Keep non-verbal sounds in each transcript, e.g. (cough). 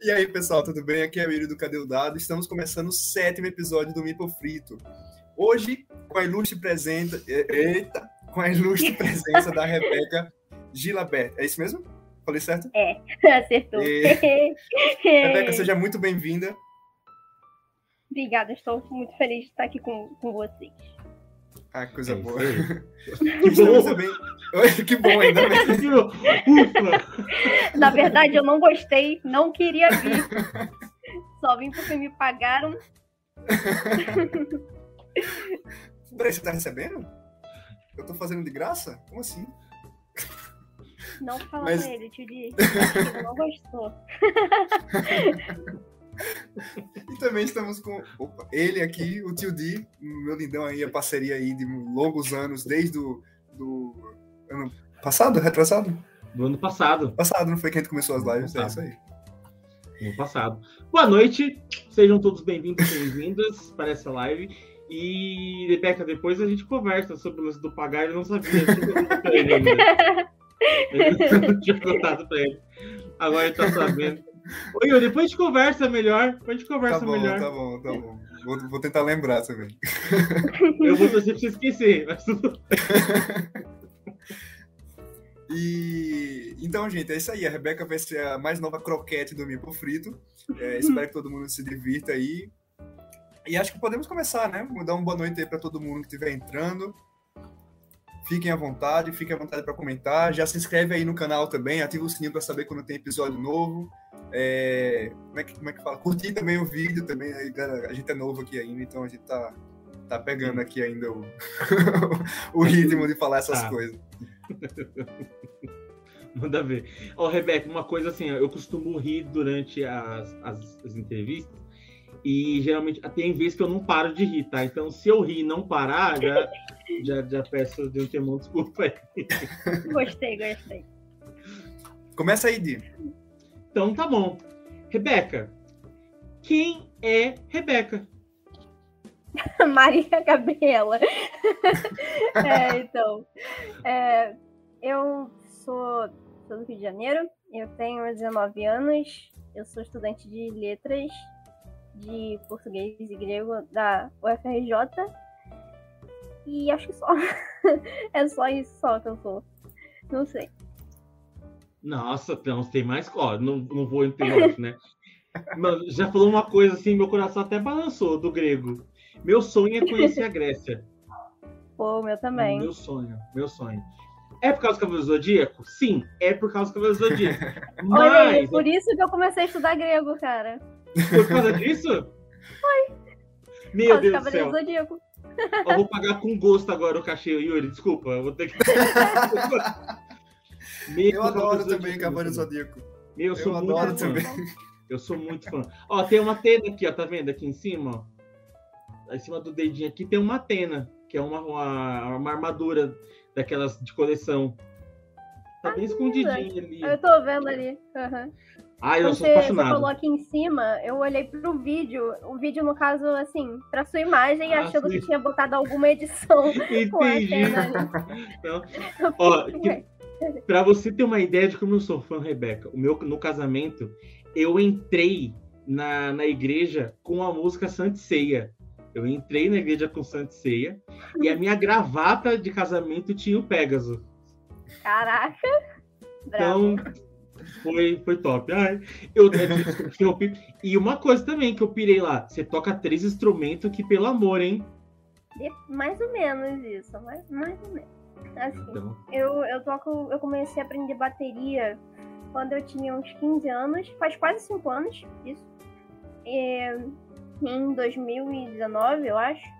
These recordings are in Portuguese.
E aí, pessoal, tudo bem? Aqui é o Yuri do Cadê o Dado. Estamos começando o sétimo episódio do Mipo Frito. Hoje, com a ilustre presença... Eita! Com a ilustre (laughs) presença da Rebeca Gilabert. É isso mesmo? Falei certo? É, (laughs) acertou. E... (laughs) Rebeca, seja muito bem-vinda. Obrigada, estou muito feliz de estar aqui com, com vocês. Ah, coisa é boa. (laughs) que bom também. que bom, ainda bem. (laughs) Na verdade, eu não gostei, não queria vir. Só vim porque me pagaram. (laughs) Peraí, você tá recebendo? Eu tô fazendo de graça? Como assim? Não fala Mas... pra ele, tio Di. Ele não gostou. E também estamos com opa, ele aqui, o tio Di, meu lindão aí, a parceria aí de longos anos, desde o do ano passado, retrasado? Do ano passado. Passado, não foi que a gente começou as lives, é isso aí. No passado. Boa noite, sejam todos bem-vindos e bem-vindas para essa live. E, Rebeca, depois a gente conversa sobre o lance do pagar, eu não sabia. Eu não tinha contado para (laughs) ele. Agora ele tá sabendo. Oi, Yuri, depois a gente conversa melhor. Depois a gente conversa tá bom, melhor. Tá bom, tá bom. Vou, vou tentar lembrar também. Eu vou torcer pra você esquecer, mas tudo. (laughs) E então, gente, é isso aí. A Rebeca vai ser a mais nova croquete do Mipo Frito. É, espero que todo mundo se divirta aí. E acho que podemos começar, né? Vou dar uma boa noite aí para todo mundo que estiver entrando. Fiquem à vontade, fiquem à vontade para comentar. Já se inscreve aí no canal também, ativa o sininho para saber quando tem episódio novo. É, como, é que, como é que fala? Curtir também o vídeo também. Aí, a gente é novo aqui ainda, então a gente tá, tá pegando aqui ainda o, (laughs) o ritmo de falar essas ah. coisas. (laughs) Manda ver. Ó, oh, Rebeca, uma coisa assim, eu costumo rir durante as, as, as, entrevistas e geralmente tem vezes que eu não paro de rir, tá? Então, se eu rir e não parar, já, (laughs) já, já peço de um temor desculpa aí. Gostei, gostei. Começa aí, Di. Então tá bom. Rebeca, quem é Rebeca? (laughs) Maria Gabriela. (laughs) é, então, é, eu sou, sou do Rio de Janeiro, eu tenho 19 anos, eu sou estudante de letras de português e grego da UFRJ. E acho que só. (laughs) é só isso só que eu sou. Não sei. Nossa, então tem mais. Ó, não, não vou entender, né? Mas já falou uma coisa assim, meu coração até balançou do grego. Meu sonho é conhecer a Grécia. Pô, meu também. Meu sonho, meu sonho. É por causa do Cavaleiro Zodíaco? Sim, é por causa do Cavaleiro Zodíaco. Mas... (laughs) Olha aí, por isso que eu comecei a estudar grego, cara. Por causa disso? Foi. Meu Deus do céu. Zodíaco. Eu vou pagar com gosto agora o cachê, Yuri. Desculpa, eu vou ter que. (laughs) Meu eu adoro também Cavaleiro Zodíaco. Eu, sou eu muito adoro fã. também. Eu sou muito fã. Ó, tem uma tenda aqui, ó, tá vendo aqui em cima? Ó. Em cima do dedinho aqui tem uma tena, que é uma, uma, uma armadura daquelas de coleção. Tá bem escondidinha ali. Eu tô vendo ali. Uhum. Ah, eu sou apaixonado. Você falou aqui em cima, eu olhei pro vídeo. O vídeo, no caso, assim, pra sua imagem, ah, achando sim. que tinha botado alguma edição. (laughs) Entendi. então, (laughs) ó, que, Pra você ter uma ideia de como eu sou fã, Rebeca, o meu, no casamento, eu entrei na, na igreja com a música Santa Ceia. Eu entrei na igreja com Santa Ceia e a minha gravata de casamento tinha o Pégaso. Caraca! Então, foi, foi top. Ai, eu, (laughs) eu, e uma coisa também que eu pirei lá: você toca três instrumentos que, pelo amor, hein? Mais ou menos isso, mais, mais ou menos. Assim, então... eu, eu toco, eu comecei a aprender bateria quando eu tinha uns 15 anos, faz quase 5 anos isso. E, em 2019, eu acho.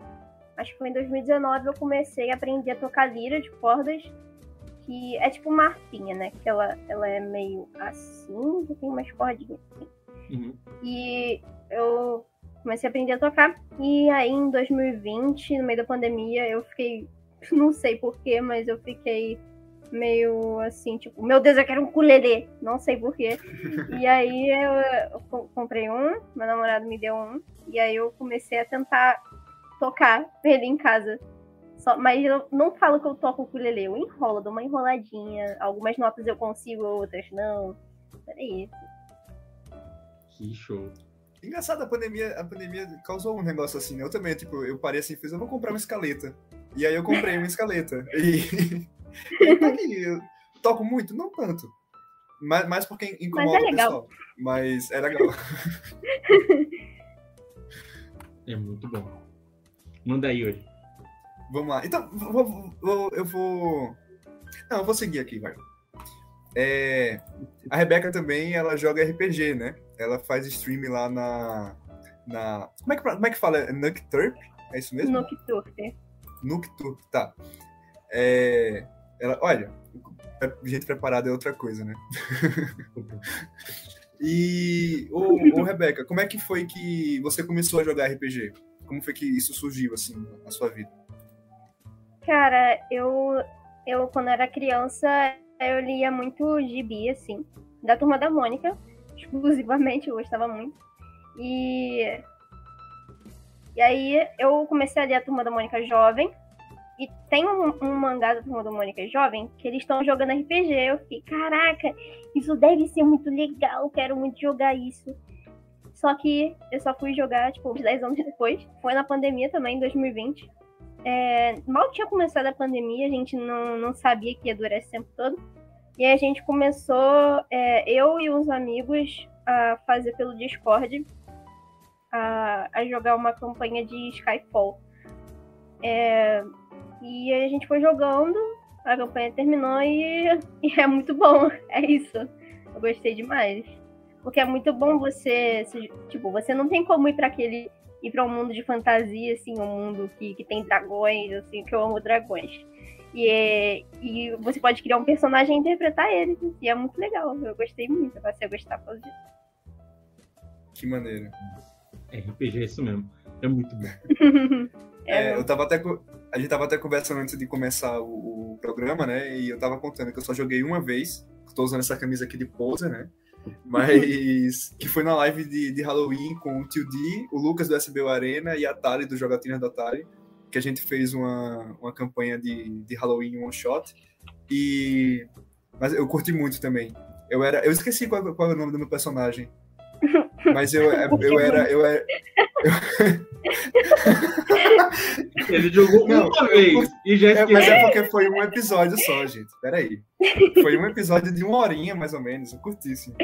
Acho que foi em 2019 eu comecei a aprender a tocar lira de cordas, que é tipo uma arpinha, né? Que ela, ela é meio assim, e tem umas cordinhas assim. Uhum. E eu comecei a aprender a tocar. E aí em 2020, no meio da pandemia, eu fiquei (laughs) Não sei porquê, mas eu fiquei meio assim, tipo, meu Deus, eu quero um ukulele. Não sei porquê. (laughs) e aí eu, eu, comprei um, meu namorado me deu um, e aí eu comecei a tentar tocar ele em casa. Só, mas eu não falo que eu toco o ukulele, eu enrolo, dou uma enroladinha. Algumas notas eu consigo, outras não. É isso. Que show. Engraçado, a pandemia, a pandemia causou um negócio assim, né? Eu também, tipo, eu parei assim, fiz, eu vou comprar uma escaleta. E aí eu comprei uma escaleta. (laughs) E, (laughs) e tá aqui, eu toco muito? Não tanto. Mas, mais porque incomoda Mas é legal. o pessoal. Mas é legal. (laughs) É muito bom. Manda aí, Yuri. Vamos lá. Então, vou, vou, eu vou. Não, eu vou seguir aqui, vai. É, a Rebeca também, ela joga RPG, né? Ela faz stream lá na. na como, é que, como é que fala? É Nocturp? É isso mesmo? Nocturp. Nocturp, tá. É, ela, olha, gente preparada é outra coisa, né? (laughs) e, ô, ô, Rebeca, como é que foi que você começou a jogar RPG? Como foi que isso surgiu, assim, na sua vida? Cara, eu, eu quando era criança, eu lia muito gibi, assim, da Turma da Mônica, exclusivamente, eu gostava muito. E, e aí eu comecei a ler a Turma da Mônica jovem, e tem um, um mangá da Turma da Mônica jovem que eles estão jogando RPG. Eu fiquei, caraca, isso deve ser muito legal, quero muito jogar isso. Só que eu só fui jogar, tipo, uns 10 anos (laughs) depois. Foi na pandemia também, em 2020. É, mal tinha começado a pandemia, a gente não, não sabia que ia durar esse tempo todo. E a gente começou, é, eu e uns amigos, a fazer pelo Discord, a, a jogar uma campanha de Skyfall. É, e a gente foi jogando, a campanha terminou e, (laughs) e é muito bom. (laughs) É isso. Eu gostei demais. Porque é muito bom você. Tipo, você não tem como ir para aquele ir para um mundo de fantasia, assim, um mundo que, que tem dragões, assim, que eu amo dragões. E, é, e você pode criar um personagem e interpretar ele. E é muito legal. Eu gostei muito. Eu passei a gostar por disso. Que maneiro. RPG é isso mesmo. É muito bom. (laughs) é, eu tava até. A gente tava até conversando antes de começar o, o, programa, né? E eu tava contando que eu só joguei uma vez. Tô usando essa camisa aqui de poser, né? (laughs) Mas que foi na live de, de Halloween com o Tio D, o Lucas do SBU Arena e a Tali do Jogatina da Tali, que a gente fez uma, uma campanha de, de Halloween one shot. E mas eu curti muito também. Eu era, eu esqueci qual, qual é o nome do meu personagem. (laughs) Mas eu, eu era, eu era, Ele jogou não, uma vez e já é, Mas é porque foi um episódio só, gente. Peraí. Foi um episódio de uma horinha, mais ou menos. Eu curtíssimo.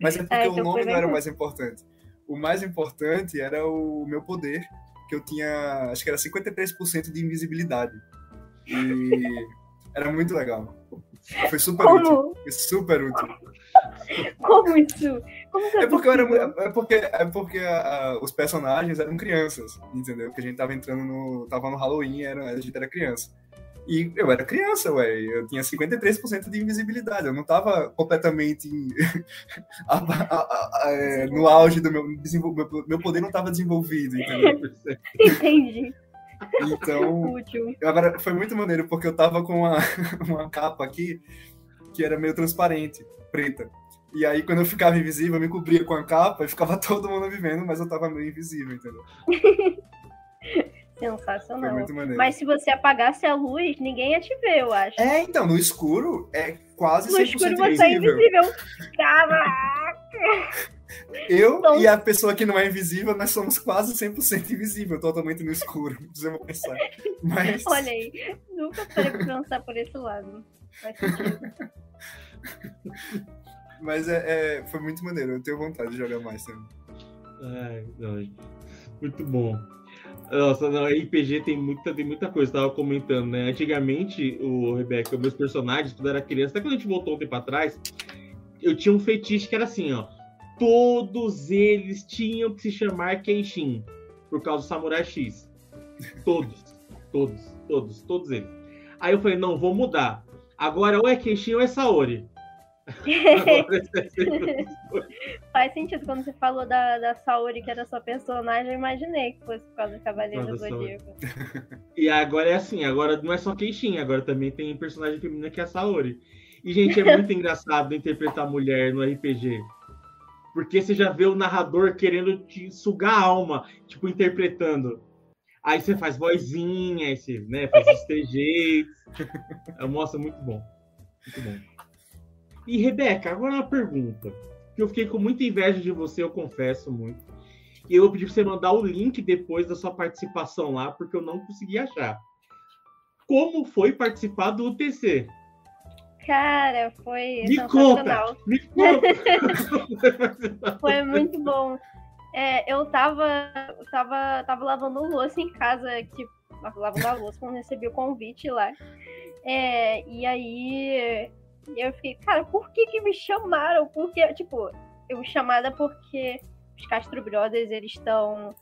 Mas é porque é, então o nome não era o mais importante. O mais importante era o meu poder, que eu tinha, acho que era 53% de invisibilidade. E era muito legal. Foi super Como? útil. Foi super útil. Como isso? Como é, porque era, é porque, é porque a, a, os personagens eram crianças, entendeu? Que a gente tava entrando no. tava no Halloween, era, a gente era criança. E eu era criança, ué. Eu tinha 53% de invisibilidade. Eu não tava completamente (laughs) a, é, no auge do meu, meu. Meu poder não tava desenvolvido, entendeu? (laughs) Entendi. Então, agora foi muito maneiro porque eu tava com uma, (laughs) uma capa aqui que era meio transparente, preta. E aí, quando eu ficava invisível, eu me cobria com a capa e ficava todo mundo vivendo, mas eu tava meio invisível, entendeu? Sensacional. Mas se você apagasse a luz, ninguém ia te ver, eu acho. É, então, no escuro é quase no 100% escuro você é invisível. Caraca! (laughs) Eu então... e a pessoa que não é invisível, nós somos quase 100% invisível, totalmente no escuro. (laughs) Precisamos pensar. Mas... (laughs) Olha aí, nunca parei pra pensar por esse lado. Mas é, é, foi muito maneiro, eu tenho vontade de jogar mais também. Ai, não, muito bom. Nossa, não, RPG tem muita, tem muita coisa, tava comentando, né? Antigamente, o Rebeca, meus personagens, quando eu era criança, até quando a gente voltou um tempo atrás, eu tinha um fetiche que era assim, ó. Todos eles tinham que se chamar Kenshin, por causa do Samurai X. Todos, (laughs) todos, todos, todos eles. Aí eu falei, não, vou mudar. Agora ou é Kenshin ou é Saori. (laughs) Faz sentido. Quando você falou da, da Saori, que era sua personagem, eu imaginei que fosse por causa do Cavaleiro do Zodíaco. E agora é assim, agora não é só Keishin, agora também tem personagem feminina que é a Saori. E, gente, é muito (laughs) engraçado interpretar mulher no RPG. Porque você já vê o narrador querendo te sugar a alma, tipo, interpretando. Aí você faz vozinha, aí você, né, faz os trejeitos. (laughs) Mostra muito bom. Muito bom. E, Rebeca, agora uma pergunta. que eu fiquei com muita inveja de você, eu confesso muito. E eu pedi para você mandar o link depois da sua participação lá, porque eu não consegui achar. Como foi participar do UTC? Cara, foi me conta, me conta. (laughs) foi muito bom. É, eu tava, tava, tava lavando louça em casa, tipo, lavando a louça quando recebi o convite lá. É, e aí eu fiquei, cara, por que que me chamaram? Porque, tipo, eu chamada porque os Castro Brothers, eles estão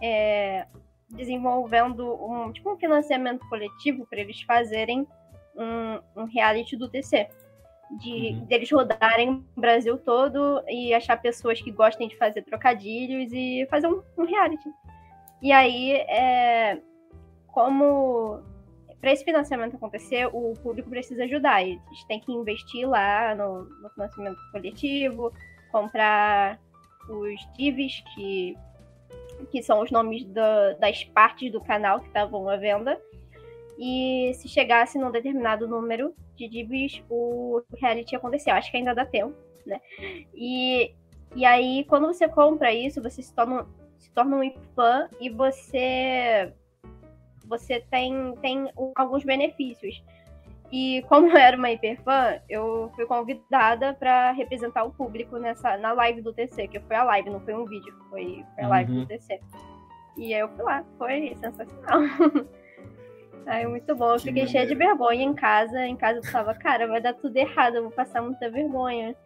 é, desenvolvendo um, tipo, um financiamento coletivo para eles fazerem um, um, reality do TC. De uhum. deles rodarem o Brasil todo e achar pessoas que gostem de fazer trocadilhos e fazer um, um reality. E aí, é, como para esse financiamento acontecer, o público precisa ajudar. Eles têm que investir lá no, no financiamento coletivo, comprar os divs, que, que são os nomes das partes do canal que estavam à venda. E se chegasse num determinado número de divs, o reality ia acontecer. Acho que ainda dá tempo, né? E, e aí, quando você compra isso, você se torna, se torna um fã e você você tem, tem alguns benefícios. E como eu era uma hiperfã, eu fui convidada para representar o público nessa na live do TC, que foi a live, não foi um vídeo, foi, foi a live uhum. do TC. E aí eu fui lá, foi sensacional. (laughs) aí muito bom, eu fiquei cheia de vergonha em casa. Em casa eu tava, cara, vai dar tudo errado, eu vou passar muita vergonha.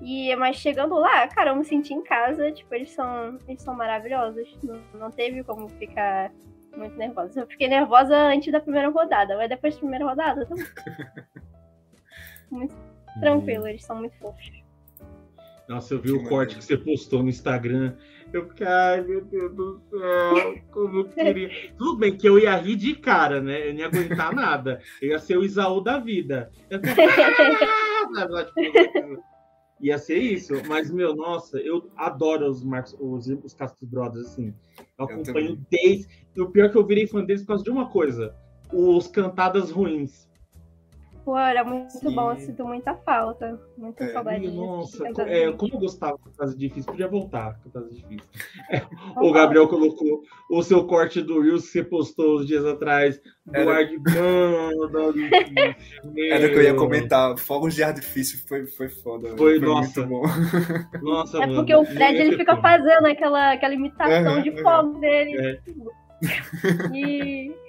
E mas chegando lá, cara, eu me senti em casa, tipo, eles são, eles são maravilhosos. Não, não teve como ficar muito nervosa. Eu fiquei nervosa antes da primeira rodada, mas depois da primeira rodada, tô... (laughs) muito tranquilo, eles são muito fofos. Nossa, eu vi que o corte que você postou no Instagram. Eu fiquei, ai meu Deus do céu, como eu queria. (laughs) Tudo bem que eu ia rir de cara, né? Eu não ia aguentar nada. Eu ia ser o Isaú da vida. Eu fiquei, ah! Ia ser isso. Mas, meu, nossa, eu adoro os, Marcos, os, os Castro Brothers, assim. Eu acompanho eu desde. E o pior é que eu virei fã deles por causa de uma coisa: os cantadas ruins. Pô, era muito Sim. bom, eu sinto muita falta. Muita é, saudade Nossa, é, como eu gostava de Cantadas Difíceis, podia voltar Cantadas Difíceis. É, o Gabriel colocou o seu corte do Reels que você postou uns dias atrás, do era... ar de (laughs) Era o que eu ia comentar. Fogos de ar difícil foi, foi foda. Foi, foi nossa. Muito bom. Nossa, é porque o Fred ele fica fazendo aquela, aquela imitação de fogo dele. É. E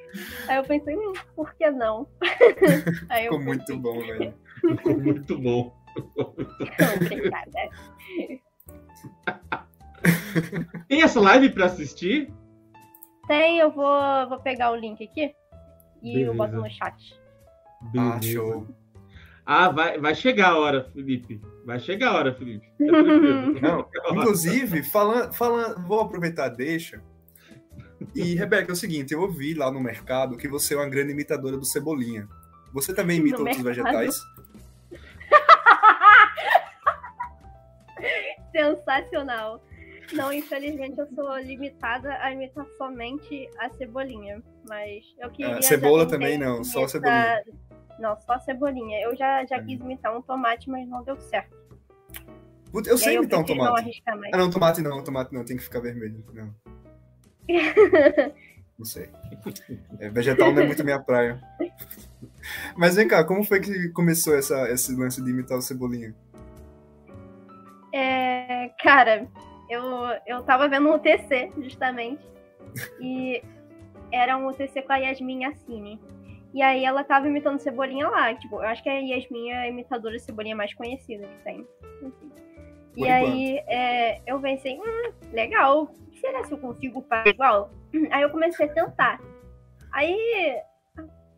Aí eu pensei, hum, por que não? (laughs) Aí Ficou muito bom, velho. Ficou muito bom. Obrigada. Tem essa live pra assistir? Tem, eu vou, vou pegar o link aqui e Beleza. eu boto no chat. Beleza. Ah, show. Ah, vai, vai chegar a hora, Felipe. Vai chegar a hora, Felipe. (laughs) Não, (laughs) inclusive, falando, falando, vou aproveitar, deixa e, Rebeca, é o seguinte, eu ouvi lá no mercado que você é uma grande imitadora do Cebolinha. Você também imita no outros mercado. vegetais? (laughs) Sensacional. Não, infelizmente eu sou limitada a imitar somente a cebolinha. Mas eu queria. Ah, cebola também não, só a cebolinha. Não, só a cebolinha. Eu já, já quis imitar um tomate, mas não deu certo. Eu sei imitar um tomate. Não ah, não, tomate não, tomate não, tem que ficar vermelho. Não. Não sei. É, vegetal não é muito minha praia. Mas vem cá, como foi que começou essa, esse lance de imitar o Cebolinha? É, cara, eu, eu tava vendo um UTC, justamente. E era um UTC com a Yasmin Yassine. E aí ela tava imitando Cebolinha lá. Tipo, eu acho que a Yasmin é a imitadora de Cebolinha mais conhecida que tem. Enfim. E aí é, eu pensei, hum, legal, será que eu consigo fazer igual? (clears throat) Aí eu comecei a tentar. Aí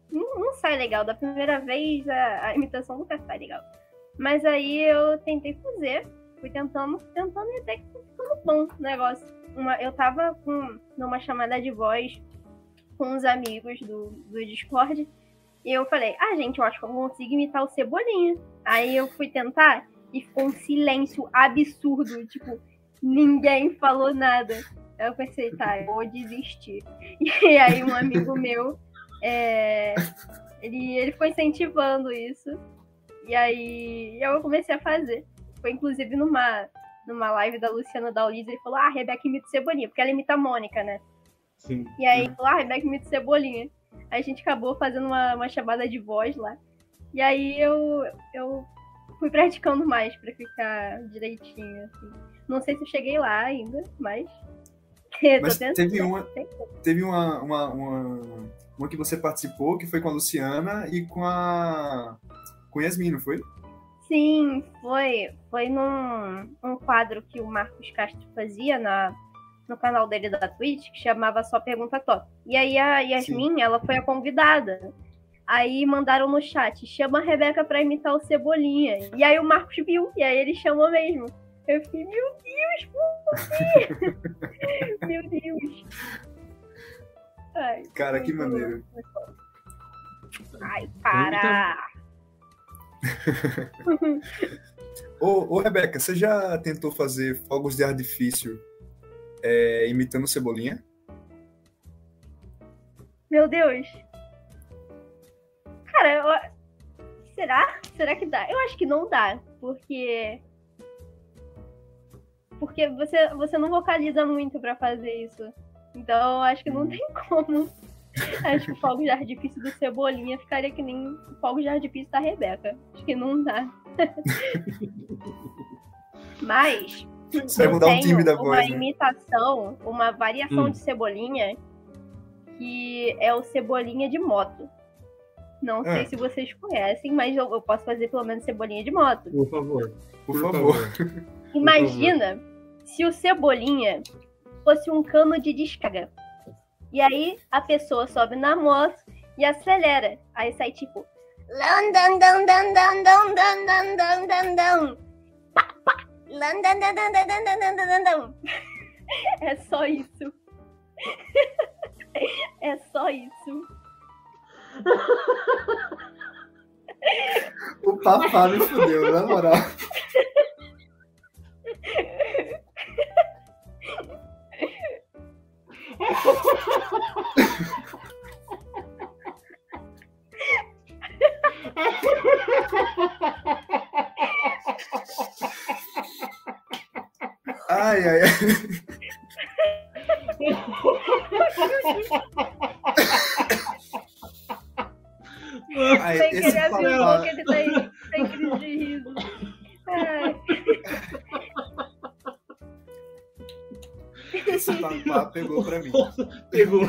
não, não sai legal. Da primeira vez a, a, imitação nunca sai legal. Mas aí eu tentei fazer, fui tentando, tentando e até que ficando bom o negócio. Uma, eu tava com, numa chamada de voz com uns amigos do, do Discord. E eu falei, ah, gente, eu acho que eu consigo imitar o Cebolinha. Aí eu fui tentar e ficou um silêncio absurdo. Tipo, ninguém falou nada. Eu pensei, tá, eu vou desistir. (laughs) E aí um amigo meu, é, ele, ele foi incentivando isso. E aí eu comecei a fazer. Foi inclusive numa, numa live da Luciana Daulis, ele falou, ah, a Rebeca imita Cebolinha, porque ela imita a Mônica, né? Sim. E aí, ele falou, ah, a Rebeca imita Cebolinha. Aí a gente acabou fazendo uma, uma chamada de voz lá. E aí eu, eu fui praticando mais pra ficar direitinho, assim. Não sei se eu cheguei lá ainda, mas. (laughs) mas teve uma, teve uma, uma, uma, uma que você participou, que foi com a Luciana e com a. com Yasmin, não foi? Sim, foi. Foi num um quadro que o Marcos Castro fazia na, no canal dele da Twitch, que chamava Só Pergunta Top. E aí a Yasmin, Sim. ela foi a convidada. Aí mandaram no chat, chama a Rebeca pra imitar o Cebolinha. E aí o Marcos viu, e aí ele chamou mesmo. Eu fiquei, meu Deus, por quê? (laughs) meu Deus. Ai, Cara, que maneiro. Ai, para! (laughs) ô, ô, Rebeca, você já tentou fazer fogos de artifício é, imitando Cebolinha? Meu Deus. Cara, eu... será? Será que dá? Eu acho que não dá, porque porque você, você não vocaliza muito para fazer isso. Então, eu acho que não tem (laughs) como. Acho que o fogo de artifício do Cebolinha ficaria que nem o fogo de artifício da Rebeca. Acho que não dá. (laughs) Mas você vai mudar um time da voz. Uma imitação, uma variação hum. de Cebolinha, que é o Cebolinha de moto. Não sei é. se vocês conhecem, mas eu, eu, posso fazer pelo menos Cebolinha de moto. Por favor. Por, Por favor. favor. Imagina Por favor. se o Cebolinha fosse um cano de descarga. E aí a pessoa sobe na moto e acelera. Aí sai tipo. É só isso. É só isso. O papá me fudeu, na moral. Ai, ai, ai. (laughs) ai Sem querer papá... que ele tá aí, sem crise de riso. Ai. Esse papá pegou pra mim. Pegou.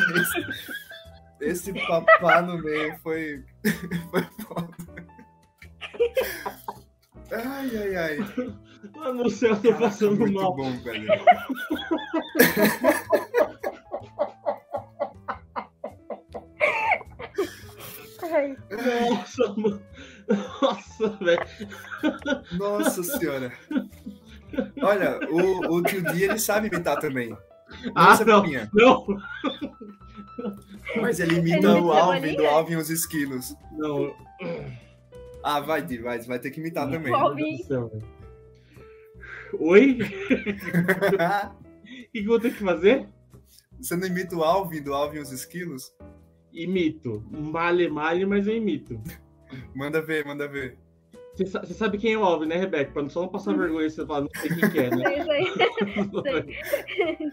Esse, esse papá no meio foi, (laughs) foi foda. Ai, ai, ai. Ah, no céu, tô Caraca, passando muito mal. bom, velho. (laughs) Nossa, mano. Nossa, velho. Nossa senhora. Olha, o, o tio Dia ele sabe imitar também. ah, não, não. Mas ele imita ele o Alvin, do Alvin e os esquilos. Não. Ah, vai, Di, vai, vai ter que imitar não, também. Alvin. Oi? (laughs) O que, que eu vou ter que fazer? Você não imita o Alvin do Alvin e os esquilos? Imito. Male, male, mas eu imito. manda ver, manda ver. Você sabe quem é o Alvin, né, Rebeca? Pra só não passar vergonha você falar, não sei quem que é, né? Sei, sei. (laughs)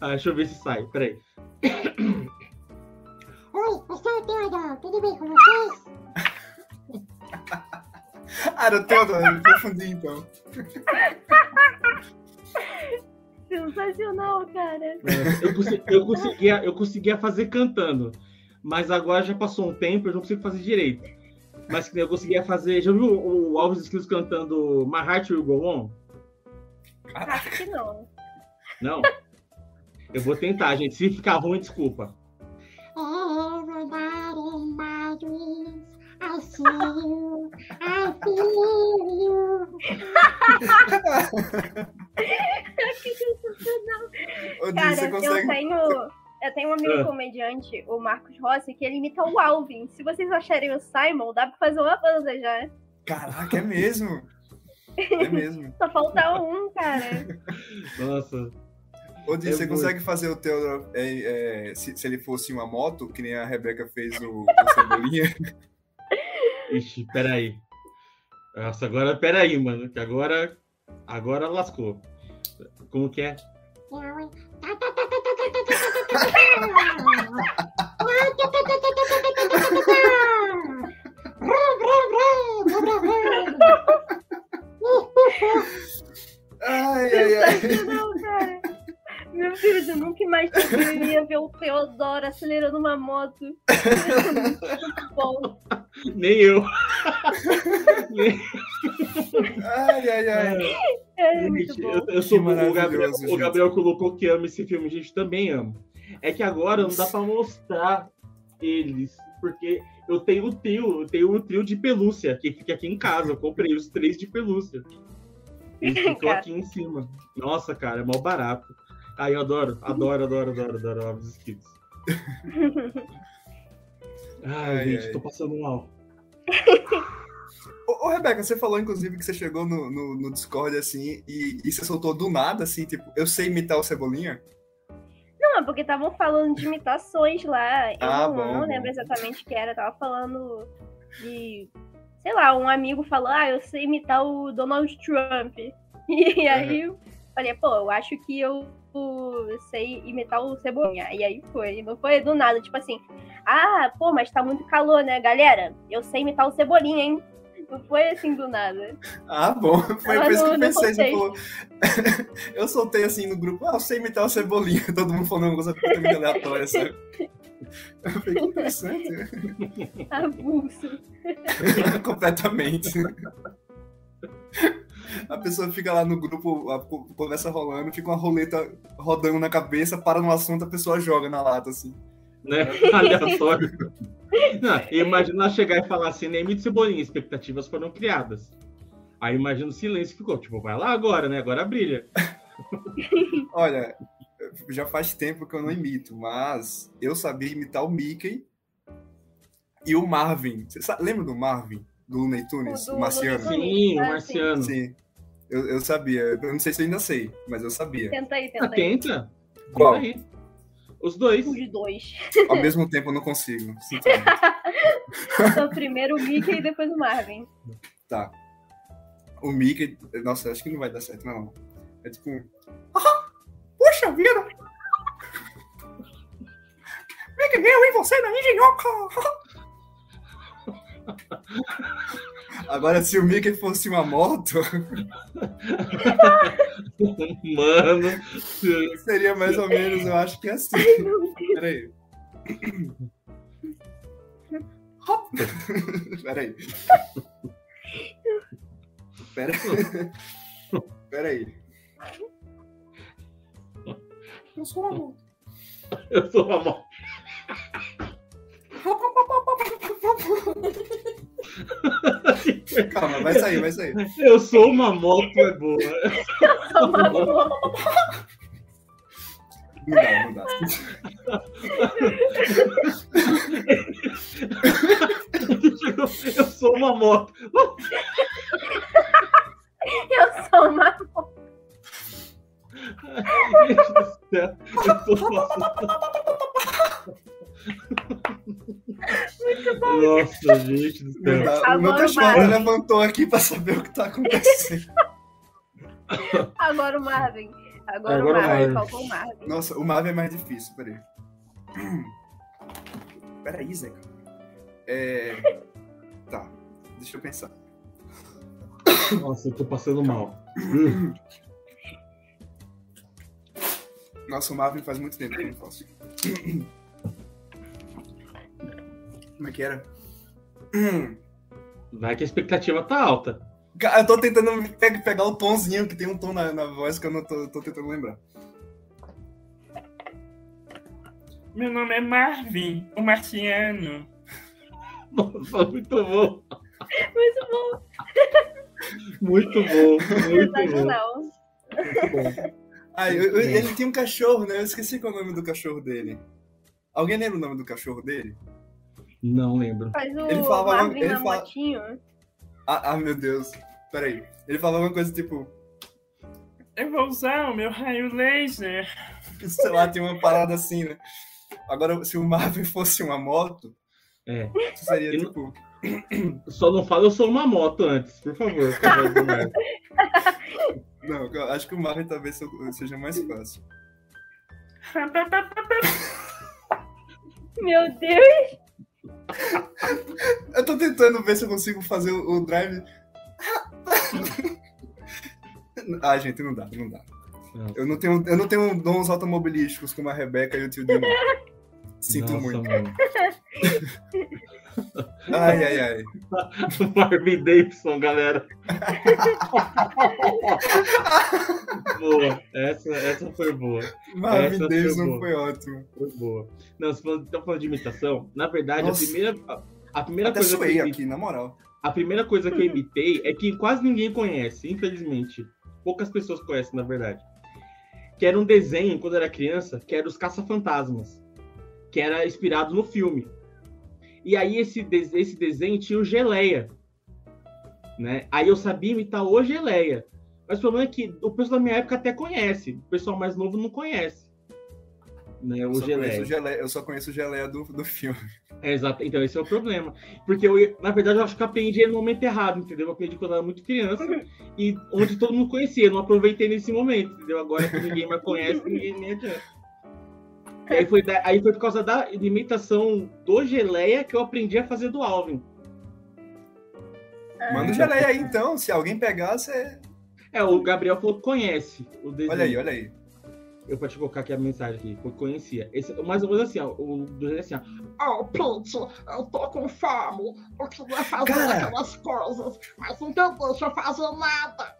ah, deixa eu ver se sai, peraí. Oi, eu sou o Theodore, tudo bem com vocês? (laughs) ah, era o Theodore, eu confundi então. (laughs) Sensacional, cara. É, eu, consegui, eu, conseguia, eu conseguia fazer cantando, mas agora já passou um tempo, eu não consigo fazer direito. Mas eu conseguia fazer. Já viu o Alves Skills cantando My Heart Will Go On? Acho que não. Não? Eu vou tentar, gente. Se ficar ruim, desculpa. I see you, I feel you. que sensacional. Cara, eu tenho eu tenho um amigo é. comediante, o Marcos Rossi, que ele imita o Alvin. Se vocês acharem o Simon, dá pra fazer uma banda já. Caraca, é mesmo? É mesmo. Só falta um, cara. Nossa. Ô, Di, é você muito... consegue fazer o teu. É, é, se, se, ele fosse uma moto, que nem a Rebeca fez o, o Cebolinha? Ixi, peraí. Nossa, agora peraí, mano, que agora Agora lascou. Como que é? Ai, ai, ai. Meu Deus, eu nunca mais ia ver o Teodoro acelerando uma moto. Bom. (laughs) Nem eu. Nem- Ai, ai, ai. É muito Gente, bom. eu, eu sou Que o Gabriel, maravilhoso, o gente. Gabriel colocou que ama esse filme, gente também amo. É que agora não dá pra mostrar eles, porque eu tenho o trio, eu tenho o trio de pelúcia que fica aqui em casa. Eu comprei os três de pelúcia. Eles (laughs) ficam aqui em cima. Nossa, cara, é mal barato. Ai, eu adoro, adoro, adoro, adoro, adoro ovos esquilos. (laughs) Ai, Ai, gente, ai. tô passando mal. Ô, ô, Rebeca, você falou, inclusive, que você chegou no, no, no Discord, assim, e, e você soltou do nada, assim, tipo, eu sei imitar o Cebolinha? Não, é porque estavam falando de imitações lá. Eu Ah, não, bom, não bom. lembro exatamente o que era. Tava falando de. Sei lá, um amigo falou, ah, eu sei imitar o Donald Trump. (laughs) E aí eu falei, pô, eu acho que eu sei imitar o Cebolinha. E aí foi. Não foi do nada, tipo assim, ah, pô, mas tá muito calor, né, galera? Eu sei imitar o Cebolinha, hein? Não foi assim do nada. Ah, bom. (laughs) Foi por isso que eu pensei, contexto. (laughs) eu soltei, assim, no grupo, ah, eu sei imitar o Cebolinha. (laughs) Todo mundo falando uma coisa completamente aleatória, sabe? Eu falei, que interessante. Avulso. completamente. A pessoa fica lá no grupo, a co- conversa rolando, fica uma roleta rodando na cabeça, para no assunto, a pessoa joga na lata, assim. né? (laughs) Aleatório. Não, imagina ela chegar e falar assim, nem de cebolinha, expectativas foram criadas. Aí imagina o silêncio que ficou, tipo, vai lá agora, né? Agora brilha. (laughs) Olha, já faz tempo que eu não imito, mas eu sabia imitar o Mickey e o Marvin. Você sa- lembra do Marvin? Do Looney Tunes? O O, do Marciano? Looney Sim, o Ah, marciano. Sim. Eu, eu sabia. Eu não sei se eu ainda sei, mas eu sabia. Tenta aí, Ah, tenta aí. tenta. Qual? Tenta aí. Os dois. Os dois. Ao mesmo tempo eu não consigo. Então, (laughs) primeiro o Mickey e depois o Marvin. Tá. O Mickey. Nossa, acho que não vai dar certo, não. É tipo. um, Ah, puxa vida! (laughs) Mickey, eu e você na engenhoca! (laughs) Agora, se o Mickey fosse uma moto, (laughs) Mano. seria mais ou menos, eu acho que é assim. Peraí. Hop. Peraí. Peraí. Peraí. Eu sou uma moto. Eu sou uma moto. (laughs) Calma, vai sair, vai sair. Eu sou uma moto, é boa. Só uma boa. Não dá, não dá. Eu sou uma moto. Eu sou uma do céu, eu tô passando. Nossa, gente do céu. dá. O meu cachorro levantou aqui pra saber o que tá acontecendo. (laughs) Agora o Marvin. Agora, Agora o Marvin. Marvin. Faltou o Marvin. Nossa, o Marvel é mais difícil, peraí. (clears throat) Peraí, Zeca. É. Tá, deixa eu pensar. Nossa, eu tô passando mal. Nossa, o Marvin faz muito tempo que eu não faço. (clears throat) Como é que era? Vai que a expectativa tá alta. Eu tô tentando pe- pegar o tomzinho, que tem um tom na, na voz que eu não tô, tô tentando lembrar. Meu nome é Marvin, o marciano. Nossa, (laughs) muito bom. Muito bom. Muito bom, muito bom. Muito bom. Ah, eu- eu- ele tem um cachorro, né? Eu esqueci qual é o nome do cachorro dele. Alguém lembra o nome do cachorro dele? Não lembro. Faz o Ele falava- Marvin ele na fala- motinho. Ah, ah, meu Deus. Peraí. Ele falava uma coisa tipo, Eu vou usar o meu raio laser. (laughs) sei lá, tem uma parada assim, né? Agora, se o Marvin (laughs) fosse uma moto, É. isso seria Ele- tipo. Só não fala eu sou uma moto antes, por favor. (laughs) Não, eu acho que o Marvel talvez seja mais fácil. Meu Deus! Eu tô tentando ver se eu consigo fazer o drive. (laughs) ah, gente, não dá, não dá. Eu não tenho, eu não tenho dons automobilísticos como a Rebeca e o tio Dino. Sinto Nossa, muito. (laughs) ai, ai, ai. (laughs) Marvin Davidson, galera. boa. Essa, essa foi boa. Marvin essa Davidson foi, foi, ótimo. Foi boa. Não, se estão falando de imitação, na verdade, Nossa. a primeira, a, primeira Até coisa. que eu aqui, na moral. A primeira coisa que eu imitei é que quase ninguém conhece, infelizmente. Poucas pessoas conhecem, na verdade. Que era um desenho, quando eu era criança, que era os Caça-Fantasmas. Que era inspirado no filme. E aí esse, esse desenho tinha o Geleia. Né? Aí eu sabia imitar o Geleia. Mas o problema é que o pessoal da minha época até conhece. O pessoal mais novo não conhece. Né, o Geleia. Geleia. Eu só conheço o Geleia do, do filme. É, exato. Então, esse é o problema. Porque, eu, na verdade, eu acho que eu aprendi no momento errado, entendeu? Eu aprendi quando eu era muito criança e onde todo mundo conhecia. Eu não aproveitei nesse momento, entendeu? Agora que ninguém mais conhece, ninguém nem adianta. Aí foi, aí foi por causa da imitação do Geleia que eu aprendi a fazer do Alvin. Manda o Geleia aí, então. Se alguém pegar, você... É, o Gabriel falou que conhece o desenho. Olha aí, olha aí. Eu vou te colocar aqui a mensagem aqui, porque conhecia. Esse, mais ou menos assim, ó, o do é assim, ó. Oh, Pete, eu tô com fome. Eu queria fazer Cara... aquelas coisas, mas não deixa eu fazer nada.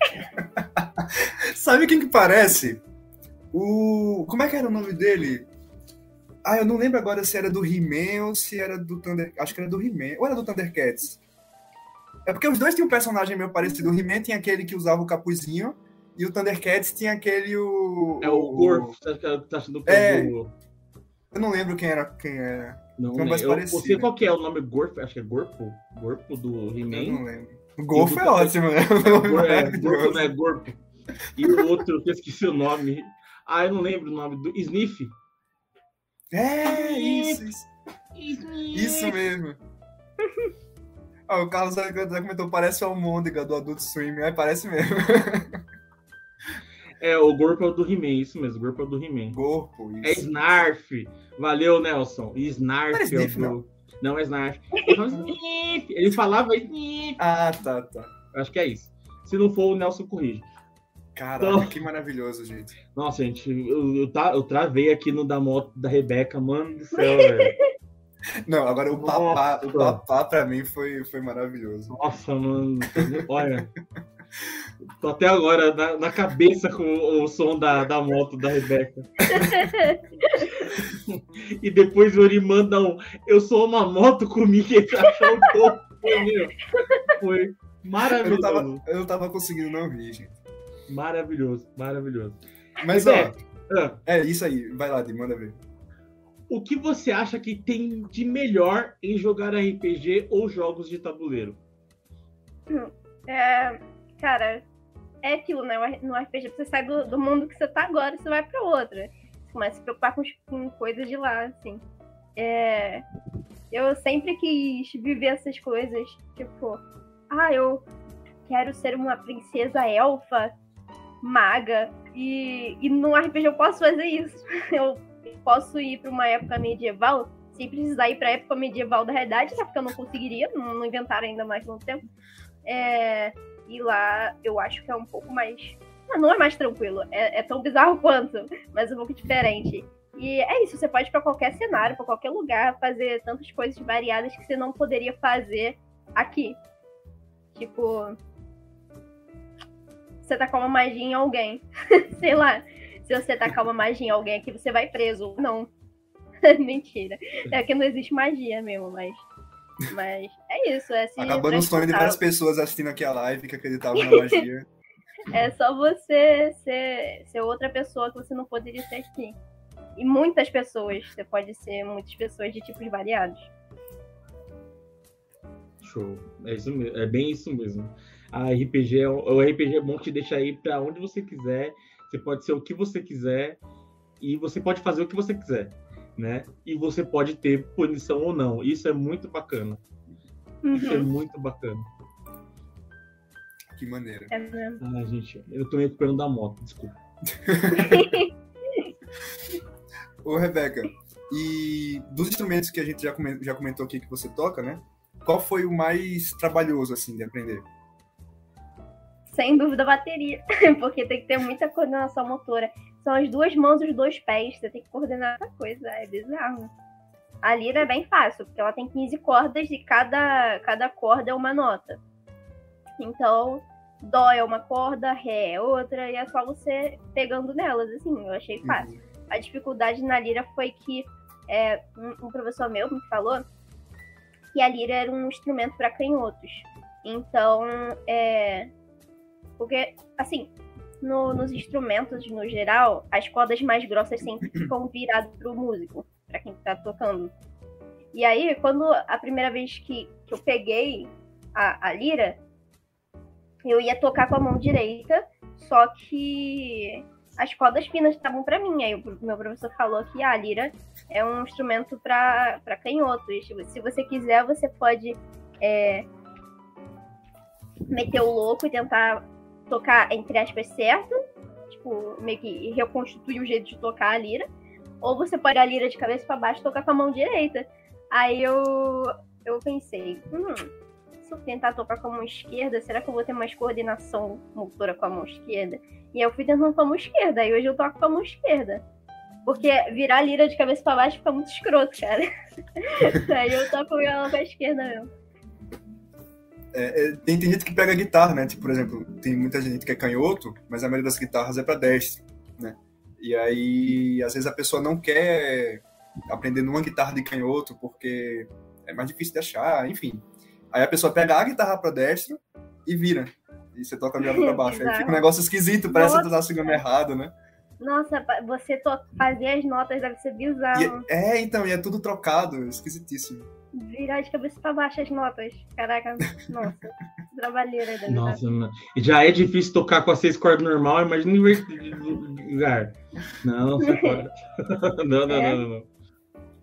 (laughs) Sabe quem que parece? O. Como é que era o nome dele? Ah, eu não lembro agora se era do He-Man ou se era do Thunder. Acho que era do He-Man. Ou era do Thundercats. É porque os dois tinham um personagem meio parecido. O He-Man tinha aquele que usava o capuzinho e o Thundercats tinha aquele. O, é o Gorf, tá, tá achando que é, Eu não lembro quem era. Quem era. Não, não mais eu, parecido, sei qual que é o nome Gorf, acho que é Gorpo. Gorpo do He-Man. Eu não lembro. O Golfo é ótimo, né? (laughs) É, Gorpo não é Gorpo. E o outro, eu esqueci o nome. Ah, eu não lembro o nome do Sniff. É, isso, isso. Isso mesmo. (laughs) Ah, o Carlos já comentou, parece o Almôndega do Adult Swim. É, parece mesmo. (laughs) É, o Gorpo é o do He-Man, isso mesmo, o Gorpo é o do He-Man. Gorpo, isso. É Snarf. Valeu, Nelson. Snarf é, Sniff, é o do... Não. não é Snarf. Ele, Ele falava Sniff. Ah, tá, tá. Acho que é isso. Se não for, o Nelson corrige. Caraca, então... que maravilhoso, gente. Nossa, gente, eu, eu, eu travei aqui no da moto da Rebeca, mano do céu, (laughs) velho. Não, agora o papá, o papá pra mim foi, foi maravilhoso. Nossa, mano. Olha. Tô até agora na, na cabeça com o, o, som da, da moto da Rebeca. e depois o Ori manda um Eu sou uma moto comigo e achou um pouco. Foi maravilhoso. Eu não, tava, eu não tava conseguindo não ouvir, gente. Maravilhoso, maravilhoso. Mas, Mas ó, é, ah. é isso aí. Vai lá, Di, manda ver. O que você acha que tem de melhor em jogar RPG ou jogos de tabuleiro? É, cara, é aquilo, né? No RPG você sai do, do mundo que você tá agora e você vai para outro. Você começa a se preocupar com, com coisas de lá, assim. É, eu sempre quis viver essas coisas, tipo, ah, eu quero ser uma princesa elfa, maga, e, e no RPG eu posso fazer isso. (laughs) Eu posso ir para uma época medieval, sem precisar ir para época medieval da realidade, até porque eu não conseguiria, não, não inventaram ainda mais no tempo. É, e lá eu acho que é um pouco mais. Não é mais tranquilo, é, é tão bizarro (laughs) quanto, mas um pouco diferente. E é isso, você pode ir para qualquer cenário, para qualquer lugar, fazer tantas coisas variadas que você não poderia fazer aqui. Tipo, você tacar uma magia em alguém. (laughs) Sei lá. Se você tacar uma magia em alguém aqui, você vai preso. Não. (laughs) Mentira. É que não existe magia mesmo, mas. Mas é isso. É Acabando o sonho de várias pessoas assistindo aqui a live que acreditavam na magia. (laughs) é só você ser, ser outra pessoa que você não poderia ser aqui. E muitas pessoas. Você pode ser muitas pessoas de tipos variados. Show. É, isso mesmo, é bem isso mesmo. A RPG é, o RPG é bom que te deixa ir para onde você quiser. Você pode ser o que você quiser e você pode fazer o que você quiser, né? E você pode ter punição ou não. Isso é muito bacana. Uhum. Isso é muito bacana. Que maneira. É mesmo. Ah, gente, eu tô me recuperando da moto, desculpa. (laughs) Ô, Rebeca, e dos instrumentos que a gente já comentou, já comentou aqui que você toca, né? Qual foi o mais trabalhoso, assim, de aprender? Sem dúvida, a bateria. (laughs) Porque tem que ter muita coordenação motora. São as duas mãos e os dois pés. Você tem que coordenar essa coisa. É bizarro. A lira é bem fácil, porque ela tem 15 cordas e cada, cada corda é uma nota. Então, dó é uma corda, ré é outra, e é só você pegando nelas, assim, eu achei uhum. fácil. Uhum. A dificuldade na lira foi que é, um, um, professor meu me falou que a lira era um instrumento para canhotos. Então, é. Porque, assim, no, nos instrumentos no geral, as cordas mais grossas sempre (clears throat) ficam viradas para o músico, para quem está tocando. E aí, quando a primeira vez que, que eu peguei a, a lira, eu ia tocar com a mão direita, só que as cordas finas estavam para mim. Aí o meu professor falou que ah, a lira é um instrumento para canhotos. Se você quiser, você pode é, meter o louco e tentar tocar, entre aspas, certo. Tipo, meio que reconstituir o jeito de tocar a lira. Ou você pode a lira de cabeça para baixo e tocar com a mão direita. Aí eu, eu pensei, hum, se eu tentar tocar com a mão esquerda, será que eu vou ter mais coordenação motora com a mão esquerda? E eu fui tentando com a mão esquerda, e hoje eu toco com a mão esquerda. Porque virar a lira de cabeça para baixo fica muito escroto, cara. (laughs) Aí eu toco com a esquerda mesmo. É, é, tem, tem gente que pega guitarra, né? Tipo, por exemplo, tem muita gente que é canhoto, mas a maioria das guitarras é para destro, né? E aí, às vezes a pessoa não quer aprender numa guitarra de canhoto porque é mais difícil de achar, enfim. Aí a pessoa pega a guitarra para destro e vira. E você toca a viola para baixo. aí fica um negócio esquisito, parece Nossa. que tu tá seguindo errado, né? Nossa, você to... fazer as notas deve ser bizarro. E, é, então, e é tudo trocado, esquisitíssimo. Virar de cabeça pra baixo as notas. Caraca, nossa, trabalheira. Deve nossa, já é difícil tocar com a seis cordas normal, imagina em lugar. (laughs) Não, não, não, não, é. não, não.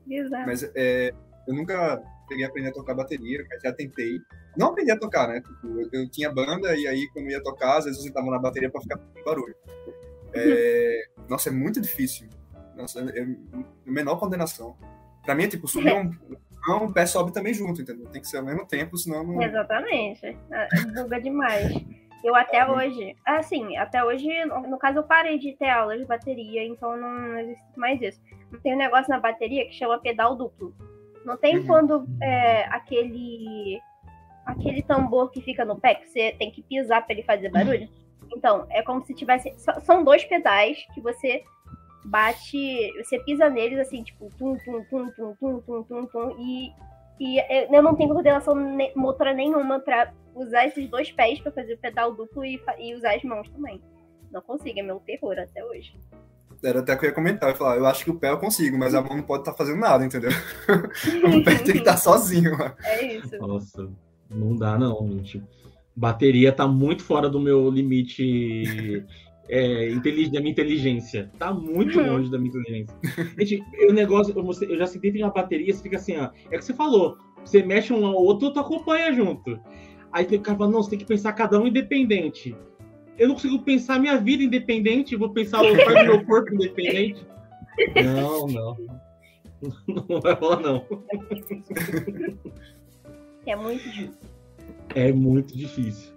Bizarro. Mas é, eu nunca peguei a aprender a tocar bateria, já tentei. Não aprendi a tocar, né? Tipo, eu, eu, tinha banda e aí quando ia tocar, às vezes eu sentava na bateria pra ficar com barulho. É, (laughs) nossa, é muito difícil. Nossa, é, é menor condenação. Pra mim é tipo, subir (laughs) um, não, o pé sobe também junto, entendeu? Tem que ser ao mesmo tempo, senão não. Exatamente. Ah, buga demais. Eu até é. hoje, assim, até hoje, no caso, eu parei de ter aulas de bateria, então não existe mais isso. Tem um negócio na bateria que chama pedal duplo. Não tem uhum. quando é, aquele aquele tambor que fica no pé, que você tem que pisar para ele fazer barulho. Então, é como se tivesse. São dois pedais que você bate. Você pisa neles assim, tipo, tum, tum, tum, tum, tum, tum, tum, tum. E, e eu não tenho coordenação motora nenhuma para usar esses dois pés para fazer o pedal duplo e, e usar as mãos também. Não consigo, é meu terror até hoje. Era até que eu ia comentar, eu ia falar, eu acho que o pé eu consigo, mas a mão não pode estar tá fazendo nada, entendeu? (laughs) o pé tem que estar tá sozinho. Mano. É isso. Nossa, não dá não, gente. Bateria tá muito fora do meu limite é, da minha inteligência. Tá muito longe da minha inteligência. Gente, o negócio, eu já sentei na bateria, você fica assim, ó. É o que você falou. Você mexe um ao outro, tu acompanha junto. Aí tem o cara fala, não, você tem que pensar cada um independente eu não consigo pensar minha vida independente, vou pensar o meu corpo independente. Não, não. (laughs) Não vai rolar, não. É muito difícil. É muito difícil.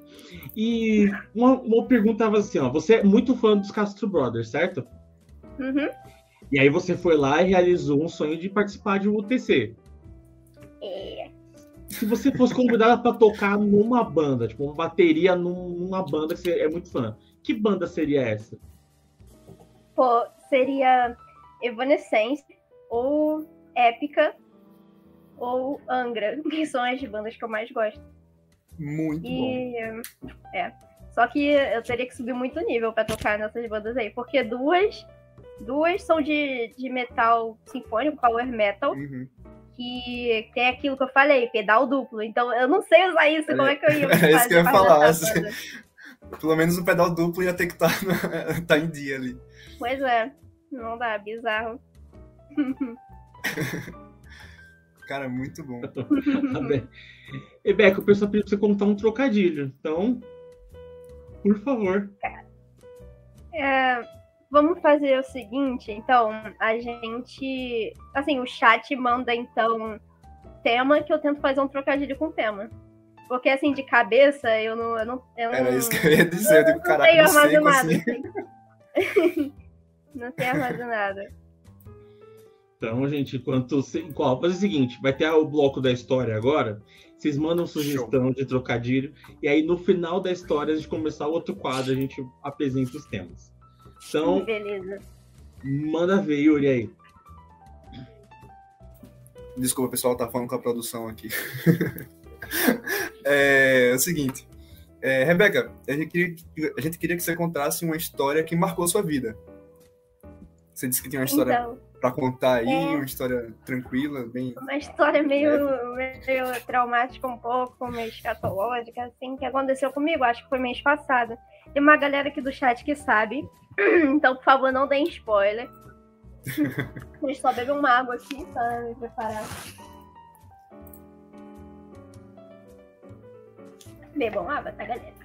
E uma, uma pergunta assim, ó. Você é muito fã dos Castro Brothers, certo? Uhum. E aí você foi lá e realizou um sonho de participar de um UTC. É se você fosse convidada para tocar numa banda, tipo, uma bateria numa banda que você é muito fã, que banda seria essa? Pô, seria Evanescence, ou Épica, ou Angra, (laughs) que são as bandas que eu mais gosto. Muito e, bom. É. Só que eu teria que subir muito nível para tocar nessas bandas aí, porque duas duas são de, de metal sinfônico, power metal, uhum que tem aquilo que eu falei, pedal duplo. Então eu não sei usar isso, como é que eu ia (laughs) É isso que eu ia falar. Assim, pelo menos o pedal duplo ia ter que estar tá, (laughs) tá em dia ali. Pois é, não dá, bizarro. (laughs) Cara, muito bom. (laughs) Rebeca, o pessoal pediu pra você contar um trocadilho. Então, por favor. É, vamos fazer o seguinte, então, a gente. Assim, o chat manda, então, tema que eu tento fazer um trocadilho com o tema. Porque, assim, de cabeça, eu não. Eu não eu Era isso que eu ia dizer. Eu digo, caraca, não sei armazenado. (laughs) não tenho armazenado. Então, gente, enquanto. Qual? Fazer o seguinte: vai ter o bloco da história agora. Vocês mandam sugestão de trocadilho. E aí, no final da história, a gente começar o outro quadro, a gente apresenta os temas. Então, Beleza. manda ver, Yuri aí. Desculpa, pessoal, tá falando com a produção aqui. (laughs) é, é o seguinte. é, Rebeca, a gente, queria, que- a gente queria que você contasse uma história que marcou a sua vida. Você disse que tinha uma história Então, pra contar aí, É. uma história tranquila, bem. uma história meio, meio traumática um pouco, meio escatológica, assim, que aconteceu comigo, acho que foi mês passado. Tem uma galera aqui do chat que sabe, (clears throat) então, por favor, não deem spoiler. (laughs) Deixa eu só beber uma água aqui pra me preparar. Bebam água, tá, galera?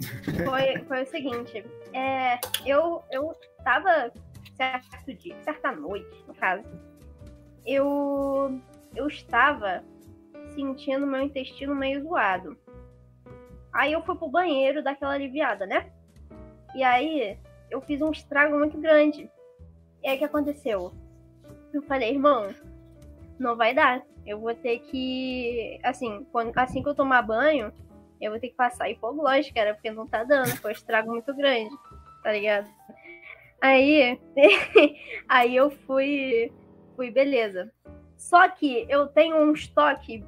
(laughs) Foi, foi o seguinte, é, eu, eu tava certo dia, certa noite, no caso, eu, eu estava sentindo meu intestino meio zoado. Aí eu fui pro banheiro dar aquela aliviada, né? E aí eu fiz um estrago muito grande. E aí o que aconteceu? Eu falei, irmão, não vai dar. Eu vou ter que. Assim, quando, assim que eu tomar banho, eu vou ter que passar hipoglós, cara, porque não tá dando. Foi um estrago muito grande, tá ligado? Aí, (laughs) aí eu fui, fui, beleza. Só que eu tenho um estoque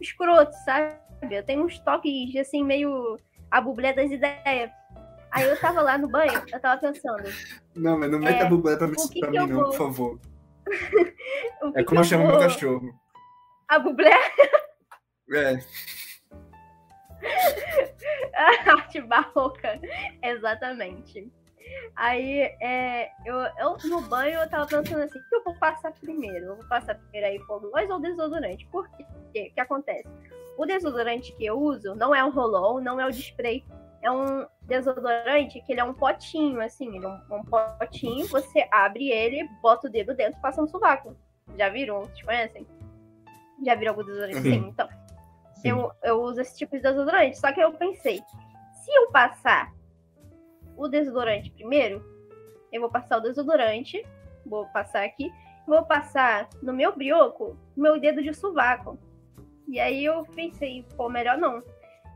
escroto, sabe? Eu tenho um estoque, assim, meio a bublé das ideias. Aí eu tava lá no banho, eu tava pensando, Não, mas não meta É, a bublé pra, que pra que mim, eu não, vou- por favor. (laughs) É que como eu chamo vou... meu cachorro. A bublé? É, (laughs) A arte barroca. Exatamente. Aí, é, eu, eu no banho eu tava pensando assim, o que eu vou passar primeiro? Eu vou passar primeiro aí hipoglós ou desodorante? Por quê? O que acontece? O desodorante que eu uso não é um roll-on, não é o de spray. É um desodorante que ele é um potinho, assim, ele é um, um potinho, você abre ele, bota o dedo dentro e passa no sovaco. Já viram? Vocês conhecem? Já viram algum desodorante? Sim. Sim, então. Sim. Eu, eu uso esse tipo de desodorante. Só que eu pensei, se eu passar o desodorante primeiro, eu vou passar o desodorante, vou passar aqui, vou passar no meu brioco, meu dedo de sovaco. E aí eu pensei, pô, melhor não.